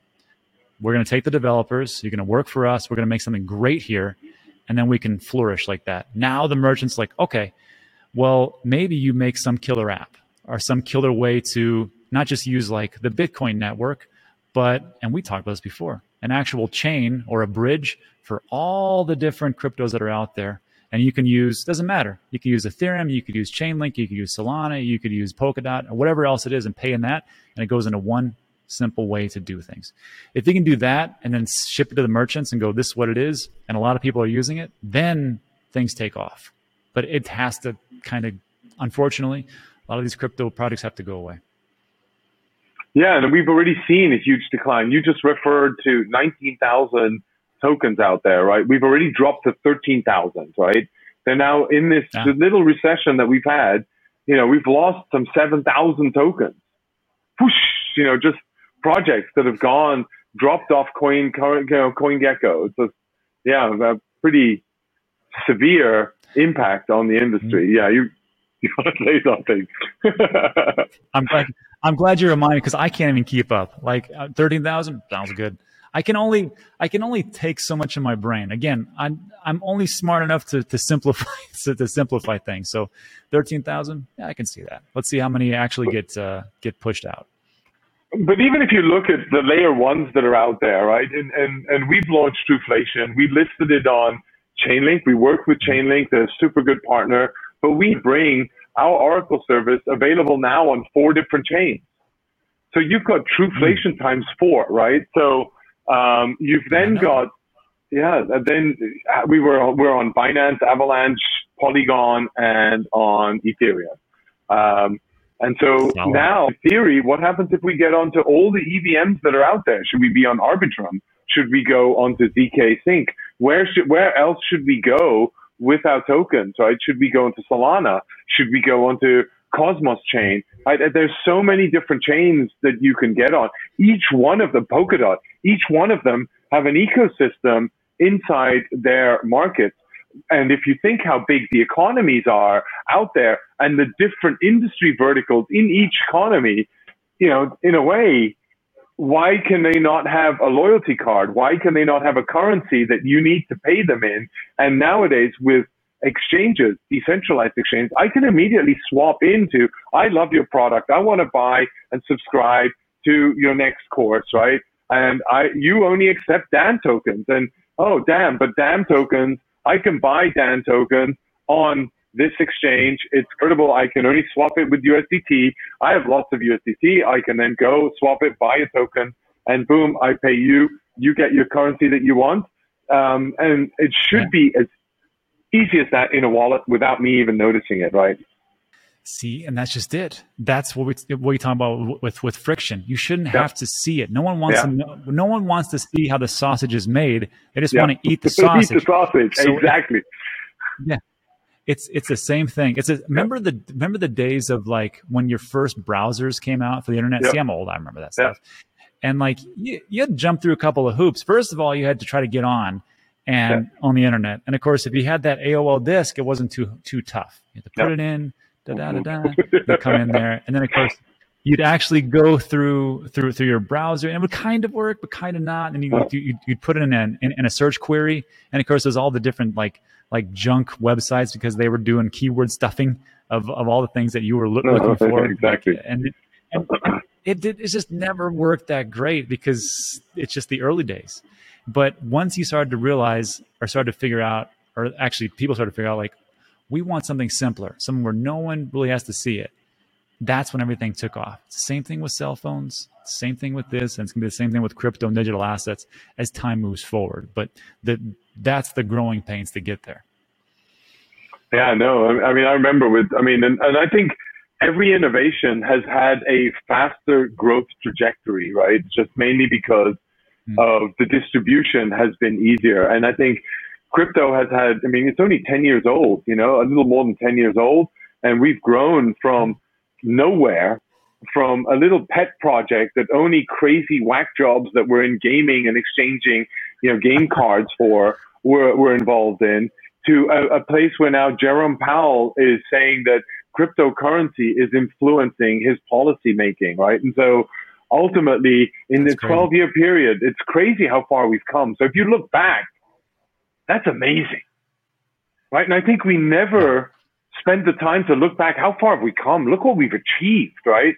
we're going to take the developers you're going to work for us we're going to make something great here and then we can flourish like that now the merchant's like okay well maybe you make some killer app or some killer way to not just use like the bitcoin network but and we talked about this before an actual chain or a bridge for all the different cryptos that are out there. And you can use, doesn't matter. You can use Ethereum, you could use Chainlink, you could use Solana, you could use Polkadot, or whatever else it is, and pay in that. And it goes into one simple way to do things. If you can do that and then ship it to the merchants and go, this is what it is, and a lot of people are using it, then things take off. But it has to kind of, unfortunately, a lot of these crypto products have to go away. Yeah, and we've already seen a huge decline. You just referred to 19,000 tokens out there, right? We've already dropped to 13,000, right? They're now in this yeah. little recession that we've had. You know, we've lost some 7,000 tokens. Whoosh, you know, just projects that have gone, dropped off Coin, you know, CoinGecko. So, yeah, a pretty severe impact on the industry. Mm-hmm. Yeah, you you want to say something? I'm glad. I'm glad you reminded because I can't even keep up. Like uh, thirteen thousand sounds good. I can only I can only take so much in my brain. Again, I'm I'm only smart enough to to simplify to, to simplify things. So thirteen thousand, yeah, I can see that. Let's see how many actually get uh, get pushed out. But even if you look at the layer ones that are out there, right? And and and we've launched Truflation. We listed it on Chainlink. We work with Chainlink, they're a super good partner. But we bring our Oracle service available now on four different chains. So you've got Truflation mm. times four, right? So um, you've then got, yeah, then we were we're on Binance, Avalanche, Polygon, and on Ethereum. Um, and so now, in theory, what happens if we get onto all the EVMs that are out there? Should we be on Arbitrum? Should we go onto zkSync? Where should where else should we go with our tokens, right? Should we go into Solana? Should we go onto Cosmos chain? Right? There's so many different chains that you can get on. Each one of them, Polkadot, each one of them have an ecosystem inside their markets And if you think how big the economies are out there and the different industry verticals in each economy, you know, in a way, why can they not have a loyalty card? Why can they not have a currency that you need to pay them in? And nowadays with exchanges, decentralized exchanges, I can immediately swap into, I love your product. I want to buy and subscribe to your next course, right? And I, you only accept DAN tokens and, oh, damn, but DAN tokens, I can buy DAN tokens on this exchange. It's credible. I can only swap it with USDT. I have lots of USDT. I can then go swap it, buy a token, and boom, I pay you. You get your currency that you want. Um, and it should be as easy as that in a wallet without me even noticing it, right? See, and that's just it. That's what we what we talk about with with friction. You shouldn't yeah. have to see it. No one wants yeah. to. Know, no one wants to see how the sausage is made. They just yeah. want to eat the sausage. eat the sausage. So, exactly. Yeah, it's it's the same thing. It's a, remember the remember the days of like when your first browsers came out for the internet. See, I'm old. I remember that stuff. And like you, you had to jump through a couple of hoops. First of all, you had to try to get on and yeah. on the internet. And of course, if you had that AOL disk, it wasn't too too tough. You had to put it in, da da da da. Mm-hmm. You come in there, and then of course you'd actually go through through through your browser, and it would kind of work, but kind of not. And you, you you'd put it in, an, in in a search query, and of course there's all the different like like junk websites because they were doing keyword stuffing of, of all the things that you were lo- looking for. exactly. And, it, and it, it, it just never worked that great because it's just the early days. But once you started to realize or started to figure out, or actually people started to figure out, like, we want something simpler, something where no one really has to see it. That's when everything took off. Same thing with cell phones, same thing with this, and it's gonna be the same thing with crypto and digital assets as time moves forward. But the, that's the growing pains to get there. Yeah, no, I mean, I remember with, I mean, and, and I think every innovation has had a faster growth trajectory, right? Just mainly because mm. of the distribution has been easier. And I think crypto has had, I mean, it's only 10 years old, you know, a little more than 10 years old. And we've grown from nowhere, from a little pet project that only crazy whack jobs that were in gaming and exchanging, you know, game cards for were, were involved in to a, a place where now Jerome Powell is saying that cryptocurrency is influencing his policy making, right? And so ultimately in that's the 12 year period, it's crazy how far we've come. So if you look back, that's amazing. Right. And I think we never spend the time to look back. How far have we come? Look what we've achieved, right?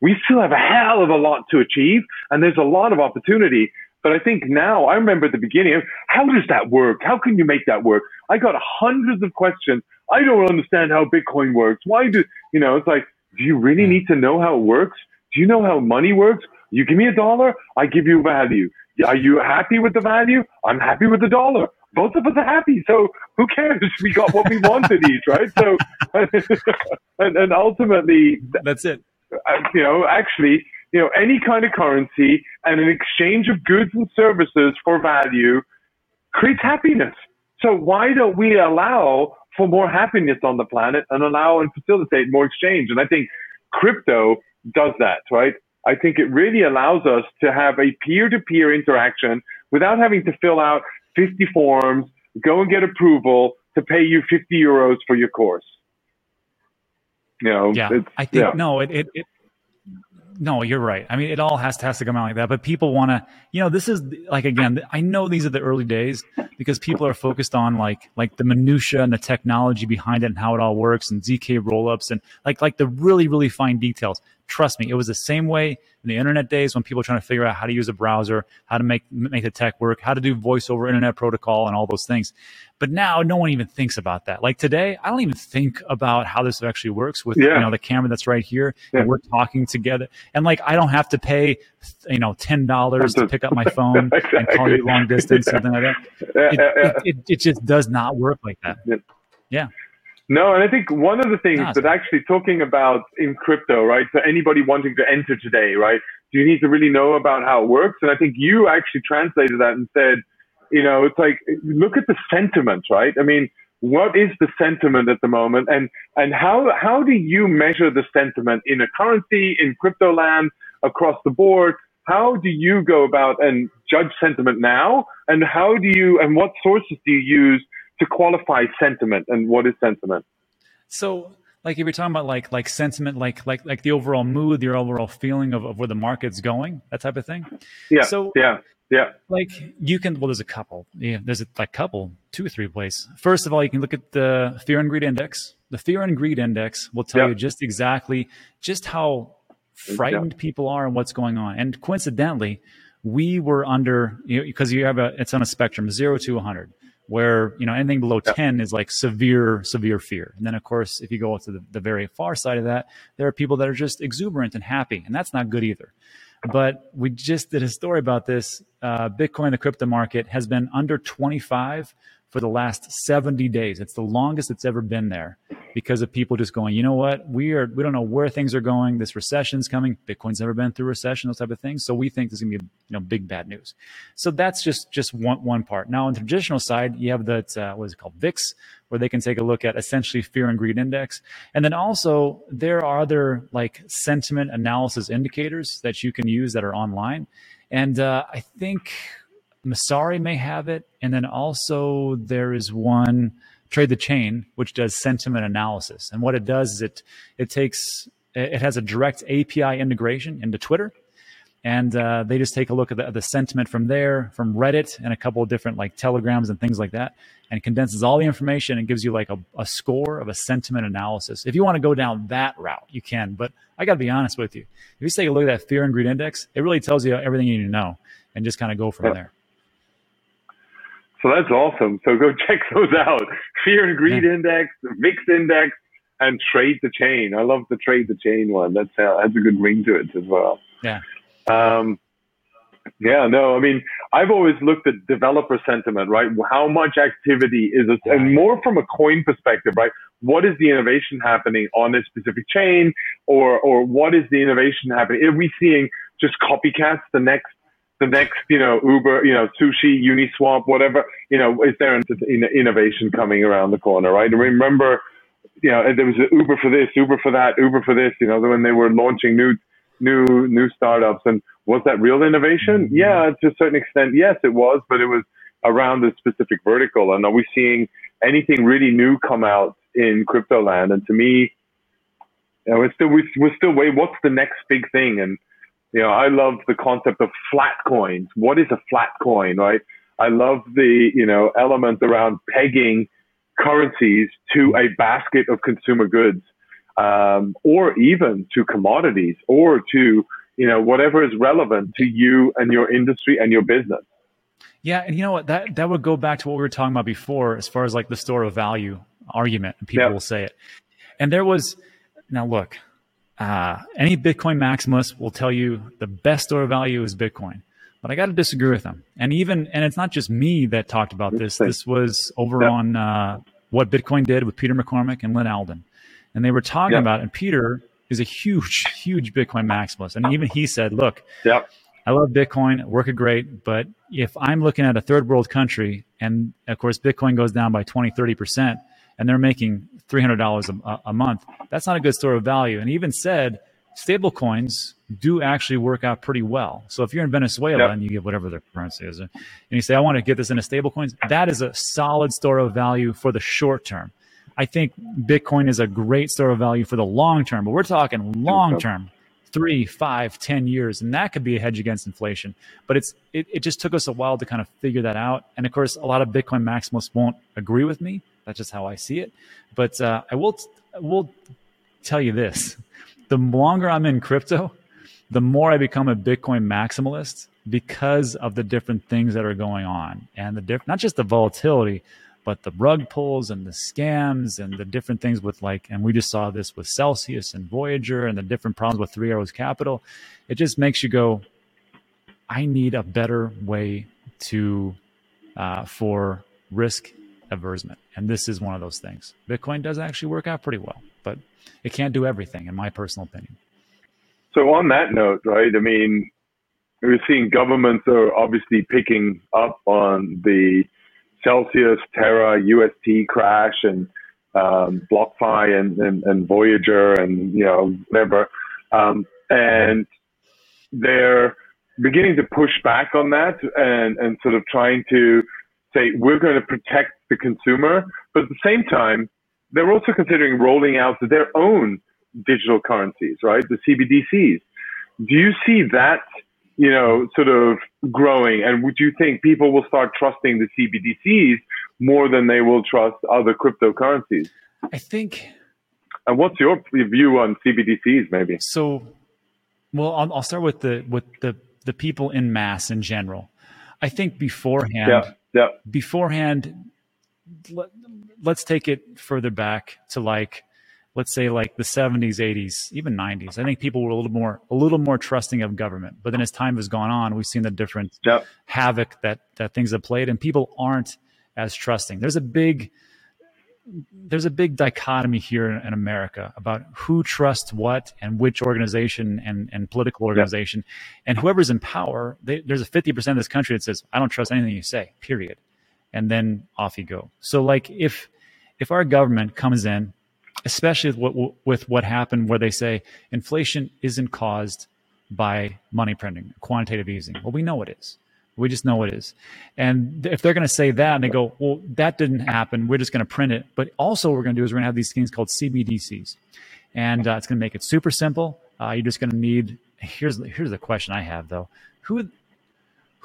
We still have a hell of a lot to achieve and there's a lot of opportunity. But I think now, I remember at the beginning, how does that work? How can you make that work? I got hundreds of questions. I don't understand how Bitcoin works. Why do, you know, it's like, do you really hmm. need to know how it works? Do you know how money works? You give me a dollar, I give you value. Are you happy with the value? I'm happy with the dollar. Both of us are happy. So who cares? We got what we wanted each, right? So, and, and ultimately, that's it. Uh, you know, actually, you know, any kind of currency and an exchange of goods and services for value creates happiness. So why don't we allow for more happiness on the planet and allow and facilitate more exchange? And I think crypto does that, right? I think it really allows us to have a peer-to-peer interaction without having to fill out 50 forms, go and get approval to pay you 50 euros for your course. You know, yeah, I think yeah. no, it, it, it no, you're right. I mean, it all has to has to come out like that. But people want to, you know, this is like again. I know these are the early days because people are focused on like like the minutia and the technology behind it and how it all works and zk rollups and like like the really really fine details. Trust me, it was the same way in the internet days when people were trying to figure out how to use a browser, how to make make the tech work, how to do voice over internet protocol and all those things. But now no one even thinks about that. Like today, I don't even think about how this actually works with yeah. you know the camera that's right here yeah. and we're talking together. And like I don't have to pay you know ten dollars to pick up my phone exactly. and call you long distance, something like that. It, it, it, it, just does not work like that. Yeah. No, and I think one of the things that actually talking about in crypto, right? So anybody wanting to enter today, right? Do you need to really know about how it works? And I think you actually translated that and said, you know, it's like look at the sentiment, right? I mean, what is the sentiment at the moment, and and how how do you measure the sentiment in a currency in crypto land across the board? How do you go about and judge sentiment now? And how do you and what sources do you use to qualify sentiment and what is sentiment. So like if you're talking about like like sentiment, like like like the overall mood, the overall feeling of, of where the market's going, that type of thing. Yeah. So yeah. Yeah. Like you can well there's a couple. Yeah, there's a like couple, two or three places. First of all, you can look at the fear and greed index. The fear and greed index will tell you just exactly just how frightened people are and what's going on. And coincidentally, we were under you know, because you have a it's on a spectrum, zero to 100 where you know anything below 10 is like severe severe fear. And then of course if you go to the, the, very far side of that there are people that are just exuberant and happy and that's not good either. But we just did a story about this. Uh, bitcoin the crypto market has been under 25 for the last 70 days. It's the longest it's ever been there because of people just going, you know what, we are we don't know where things are going. This recession's coming. Bitcoin's never been through recession, those type of things. So we think this is gonna be you know big bad news. So that's just just one one part. Now on the traditional side, you have that uh, what is it called VIX, where they can take a look at essentially fear and greed index, and then also there are other like sentiment analysis indicators that you can use that are online. And uh, I think Messari may have it, and then also there is one Trade the Chain, which does sentiment analysis. And what it does is it it takes it has a direct API integration into Twitter, and uh, they just take a look at the, the, sentiment from there, from Reddit, and a couple of different like telegrams and things like that, and condenses all the information and gives you like a, a score of a sentiment analysis. If you want to go down that route, you can. But I got to be honest with you. If you take a look at that fear and greed index, it really tells you everything you need to know, and just kind of go from there. So that's awesome. So go check those out. Fear and Greed yeah. Index, VIX Index, and Trade the Chain. I love the Trade the Chain one. That's uh, has a good ring to it as well. Yeah. Um, yeah, no, I mean, I've always looked at developer sentiment, right? How much activity is it, and more from a coin perspective, right? What is the innovation happening on a specific chain, or or what is the innovation happening? Are we seeing just copycats the next the next, you know, Uber, you know, sushi, Uniswap, whatever, you know, is there an innovation coming around the corner, right? remember, you know, there was Uber for this, Uber for that, Uber for this, you know, when they were launching new, new, new startups. And was that real innovation? Mm-hmm. Yeah, to a certain extent, yes, it was, but it was around a specific vertical. And are we seeing anything really new come out in crypto land? And to me, you know, we're still, we're still wait, what's the next big thing? And, you know, I love the concept of flat coins. What is a flat coin, right? I love the, you know, element around pegging currencies to a basket of consumer goods, um, or even to commodities or to, you know, whatever is relevant to you and your industry and your business. Yeah, and you know what? That that would go back to what we were talking about before, as far as like the store of value argument. And people yep. will say it. And there was now look, uh, any Bitcoin maximalist will tell you the best store of value is Bitcoin. But I got to disagree with them. And even, and it's not just me that talked about this. This was over on uh, what Bitcoin did with Peter McCormack and Lyn Alden. And they were talking about, and Peter is a huge, huge Bitcoin maximalist. And even he said, look. I love Bitcoin, working great. But if I'm looking at a third world country, and of course, Bitcoin goes down by 20, 30%, and they're making $300 a, a month, that's not a good store of value. And he even said stable coins do actually work out pretty well. So if you're in Venezuela yep. and you get whatever their currency is, and you say, I want to get this into stable coins, that is a solid store of value for the short term. I think Bitcoin is a great store of value for the long term, but we're talking long term, three, five, ten years, and that could be a hedge against inflation. But it's it, it just took us a while to kind of figure that out. And of course, a lot of Bitcoin maximalists won't agree with me. That's just how I see it. But uh, I will will tell you this: the longer I'm in crypto, the more I become a Bitcoin maximalist because of the different things that are going on and the different not just the volatility, but the rug pulls and the scams and the different things with like and we just saw this with Celsius and Voyager and the different problems with Three Arrows Capital. It just makes you go, I need a better way to uh, for risk aversion. And this is one of those things. Bitcoin does actually work out pretty well, but it can't do everything, in my personal opinion. So, on that note, right, I mean, we're seeing governments are obviously picking up on the Celsius, Terra, UST crash, and um, BlockFi and, and, and, Voyager, and you know whatever, um, and they're beginning to push back on that and and sort of trying to say we're going to protect the consumer, but at the same time, they're also considering rolling out their own digital currencies, right? The CBDCs. Do you see that, you know, sort of growing? And would you think people will start trusting the CBDCs more than they will trust other cryptocurrencies? I think. And what's your view on CBDCs, maybe? So, well, I'll, I'll start with the with the the people in mass in general. I think beforehand, yeah, yeah. beforehand, let, let's take it further back to like let's say like the 70s 80s even 90s i think people were a little more a little more trusting of government. But then as time has gone on we've seen the different yep. havoc that that things have played. And people aren't as trusting. There's a big there's a big dichotomy here in, in america about who trusts what and which organization and, and political organization. Yep. and whoever's in power they, there's a 50% of this country that says i don't trust anything you say period and then off you go so like if if our government comes in especially with what, with what happened where they say inflation isn't caused by money printing, quantitative easing. Well, we know it is. We just know it is. And if they're going to say that and they go, well, that didn't happen, we're just going to print it. But also, what we're going to do is we're going to have these things called CBDCs. And uh, it's going to make it super simple. Uh, you're just going to need, here's, here's the question I have though. Who,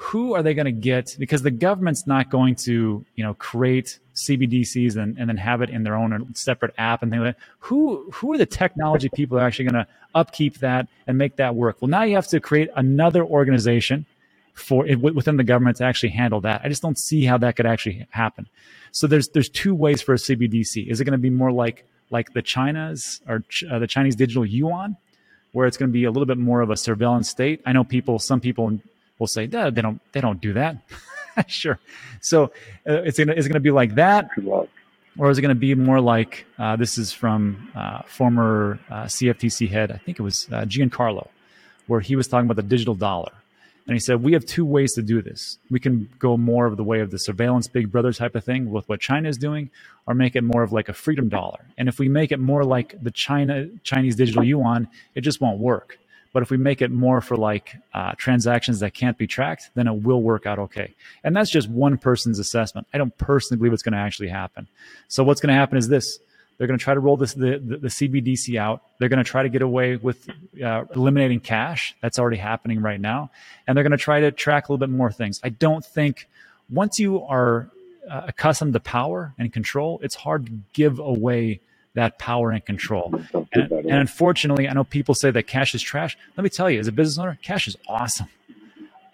who are they going to get? Because the government's not going to, you know, create CBDCs and, and then have it in their own separate app and things like that. Who who are the technology people that are actually going to upkeep that and make that work? Well, now you have to create another organization for it within the government to actually handle that. I just don't see how that could actually happen. So there's there's two ways for a CBDC. Is it going to be more like like the China's or uh, the Chinese digital yuan, where it's going to be a little bit more of a surveillance state? I know people, some people will say, they don't, they don't do that. sure. So uh, it's gonna, it's gonna be like that. Or is it going to be more like uh, this is from uh, former uh, CFTC head, I think it was uh, Giancarlo, where he was talking about the digital dollar. And he said, We have two ways to do this. We can go more of the way of the surveillance big brother type of thing with what China is doing, or make it more of like a freedom dollar. And if we make it more like the China Chinese digital yuan, it just won't work. But if we make it more for like uh, transactions that can't be tracked, then it will work out okay. And that's just one person's assessment. I don't personally believe it's going to actually happen. So what's going to happen is this. They're going to try to roll this the, the, the CBDC out. They're going to try to get away with uh, eliminating cash. That's already happening right now, and they're going to try to track a little bit more things. I don't think once you are uh, accustomed to power and control, it's hard to give away that power and control. And, and, unfortunately, I know people say that cash is trash. Let me tell you, as a business owner, cash is awesome.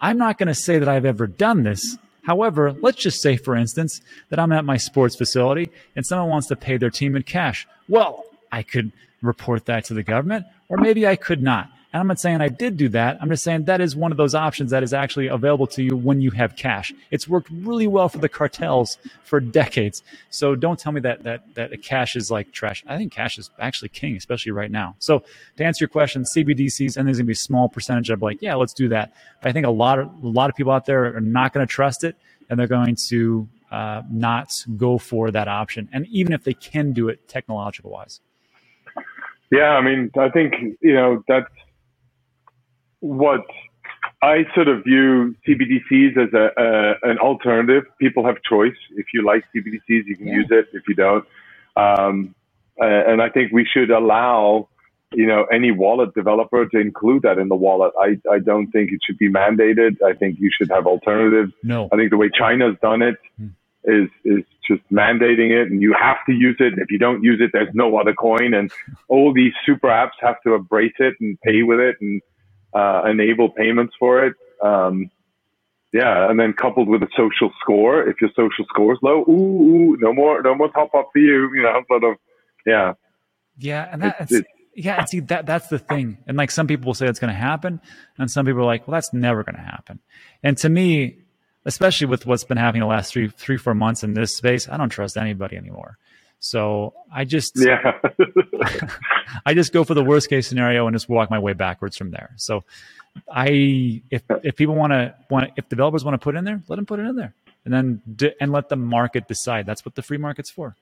I'm not going to say that I've ever done this. However, let's just say, for instance, that I'm at my sports facility and someone wants to pay their team in cash. Well, I could report that to the government, or maybe I could not. And I'm not saying I did do that. I'm just saying that is one of those options that is actually available to you when you have cash. It's worked really well for the cartels for decades. So don't tell me that that that cash is like trash. I think cash is actually king, especially right now. So to answer your question, CBDCs, and there's gonna be a small percentage of like, yeah, let's do that. But I think a lot of a lot of people out there are not to trust it, and they're going to uh, not go for that option. And even if they can do it technological wise. Yeah, I mean, I think you know that's what I sort of view CBDCs as a, a, an alternative. People have choice. If you like CBDCs, you can yeah. use it. If you don't, um, and I think we should allow you know any wallet developer to include that in the wallet. I I don't think it should be mandated. I think you should have alternatives. No, I think the way China's done it hmm. is is just mandating it, and you have to use it. And If you don't use it, there's no other coin, and all these super apps have to embrace it and pay with it and uh, enable payments for it. Um, yeah, and then coupled with a social score, if your social score is low, ooh, ooh, no more, no more top up for you. You know, sort of, yeah, yeah, and that's yeah. And see, that that's the thing. And like some people will say it's going to happen, and some people are like, well, that's never going to happen. And to me, especially with what's been happening the last three, three, four months in this space, I don't trust anybody anymore. So I just yeah. I just go for the worst case scenario and just walk my way backwards from there. So I if if people want to want if developers want to put in there, let them put it in there, and then and let the market decide. That's what the free market's for.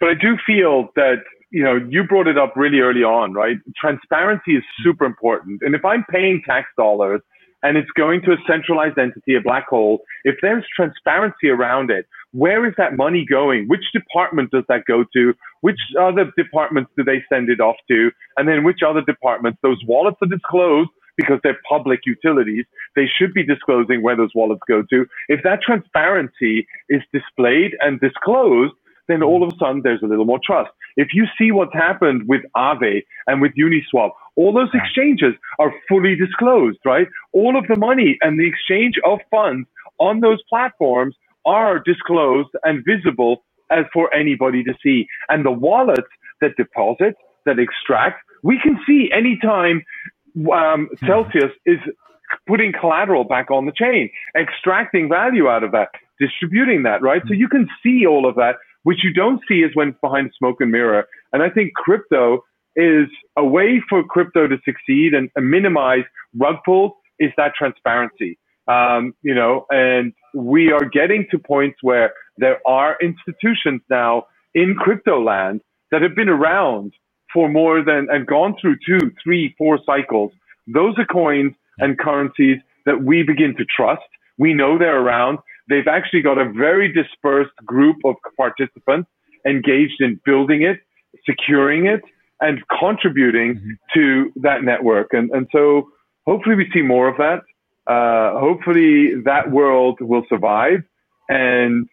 But I do feel that you know you brought it up really early on, right? Transparency is super important, and if I'm paying tax dollars and it's going to a centralized entity, a black hole, if there's transparency around it, where is that money going? Which department does that go to? Which other departments do they send it off to? And then which other departments? Those wallets are disclosed because they're public utilities. They should be disclosing where those wallets go to. If that transparency is displayed and disclosed, then all of a sudden there's a little more trust. If you see what's happened with Aave and with Uniswap, all those exchanges are fully disclosed, right? All of the money and the exchange of funds on those platforms are disclosed and visible as for anybody to see. And the wallets that deposit, that extract, we can see anytime um, hmm. Celsius is putting collateral back on the chain, extracting value out of that, distributing that, right? So you can see all of that. Which you don't see is when it's behind smoke and mirror. And I think crypto is a way for crypto to succeed and, and minimize rug pulls is that transparency. Um, you know, and we are getting to points where there are institutions now in crypto land that have been around for more than and gone through two, three, four cycles. Those are coins and currencies that we begin to trust. We know they're around. They've actually got a very dispersed group of participants engaged in building it, securing it, and contributing mm-hmm. to that network. And, and so hopefully we see more of that. Uh, hopefully that world will survive. And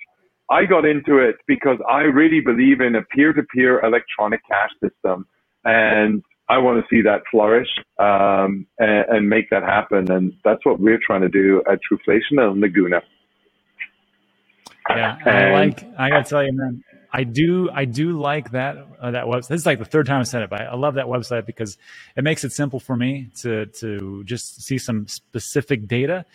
I got into it because I really believe in a peer-to-peer electronic cash system, and I want to see that flourish um, and, and, make that happen. And that's what we're trying to do at Truflation and Laguna. Yeah, and, I like. I gotta tell you, man. I do I do like that uh, that website. This is like the third time I said it, but I love that website because it makes it simple for me to to just see some specific data,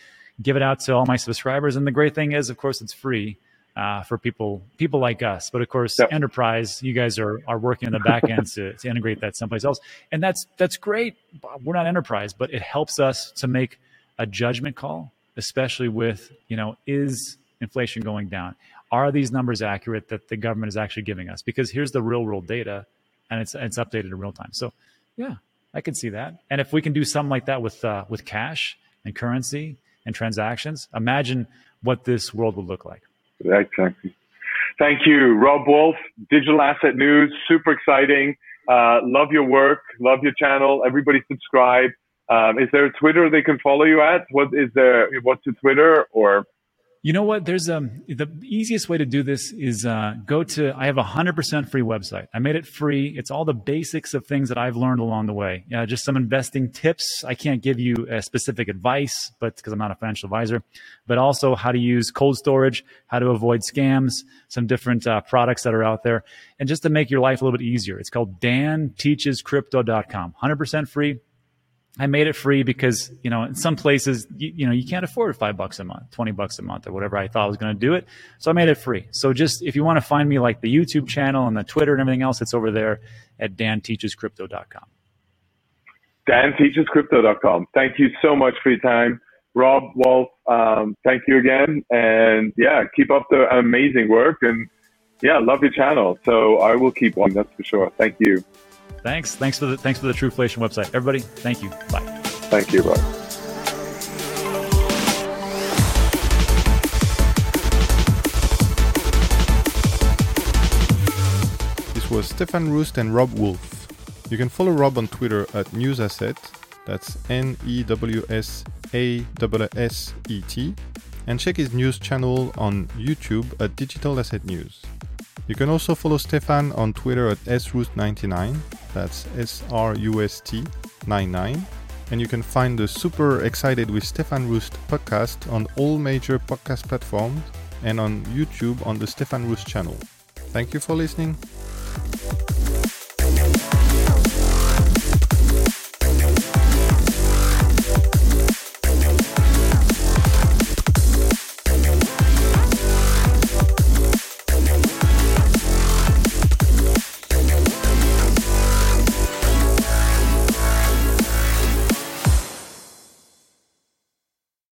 give it out to all my subscribers, and the great thing is, of course, it's free. Uh, for people people like us. But of course, yep. enterprise, you guys are are working in the back end to, to integrate that someplace else, and that's that's great. We're not enterprise, but it helps us to make a judgment call, especially with you know is inflation going down? Are these numbers accurate that the government is actually giving us? Because here's the real world data, and it's it's updated in real time. So, yeah, I can see that. And if we can do something like that with uh, with cash and currency and transactions, imagine what this world would look like. Exactly. Thank you, Rob Wolff, Digital Asset News. Super exciting. Uh, love your work. Love your channel. Everybody subscribe. Um, is there a Twitter they can follow you at? What is there? What's your Twitter or you know what? There's um the easiest way to do this is uh, go to. I have a hundred percent free website. I made it free. It's all the basics of things that I've learned along the way. Yeah, just some investing tips. I can't give you a specific advice, but because I'm not a financial advisor, but also how to use cold storage, how to avoid scams, some different uh, products that are out there, and just to make your life a little bit easier. It's called DanTeachesCrypto.com. Hundred percent free I made it free because, you know, in some places, you, you, know, you can't afford five bucks a month, 20 bucks a month or whatever I thought was going to do it. So I made it free. So just, if you want to find me like the YouTube channel and the Twitter and everything else, it's over there at danteachescrypto.com. danteachescrypto.com. Thank you so much for your time. Rob Wolff, um, thank you again. And yeah, keep up the amazing work. And yeah, love your channel. So I will keep one, that's for sure. Thank you. Thanks. Thanks for the thanks for the Truflation website. Everybody, thank you. Bye. Thank you. Bye. This was Stefan Rust and Rob Wolff. You can follow Rob on Twitter at Newsasset. That's N E W S A S S E T. And check his news channel on YouTube at Digital Asset News. You can also follow Stefan on Twitter at srust99, that's S R U S T 99, and you can find the Super Excited with Stefan Rust podcast on all major podcast platforms and on YouTube on the Stefan Rust channel. Thank you for listening.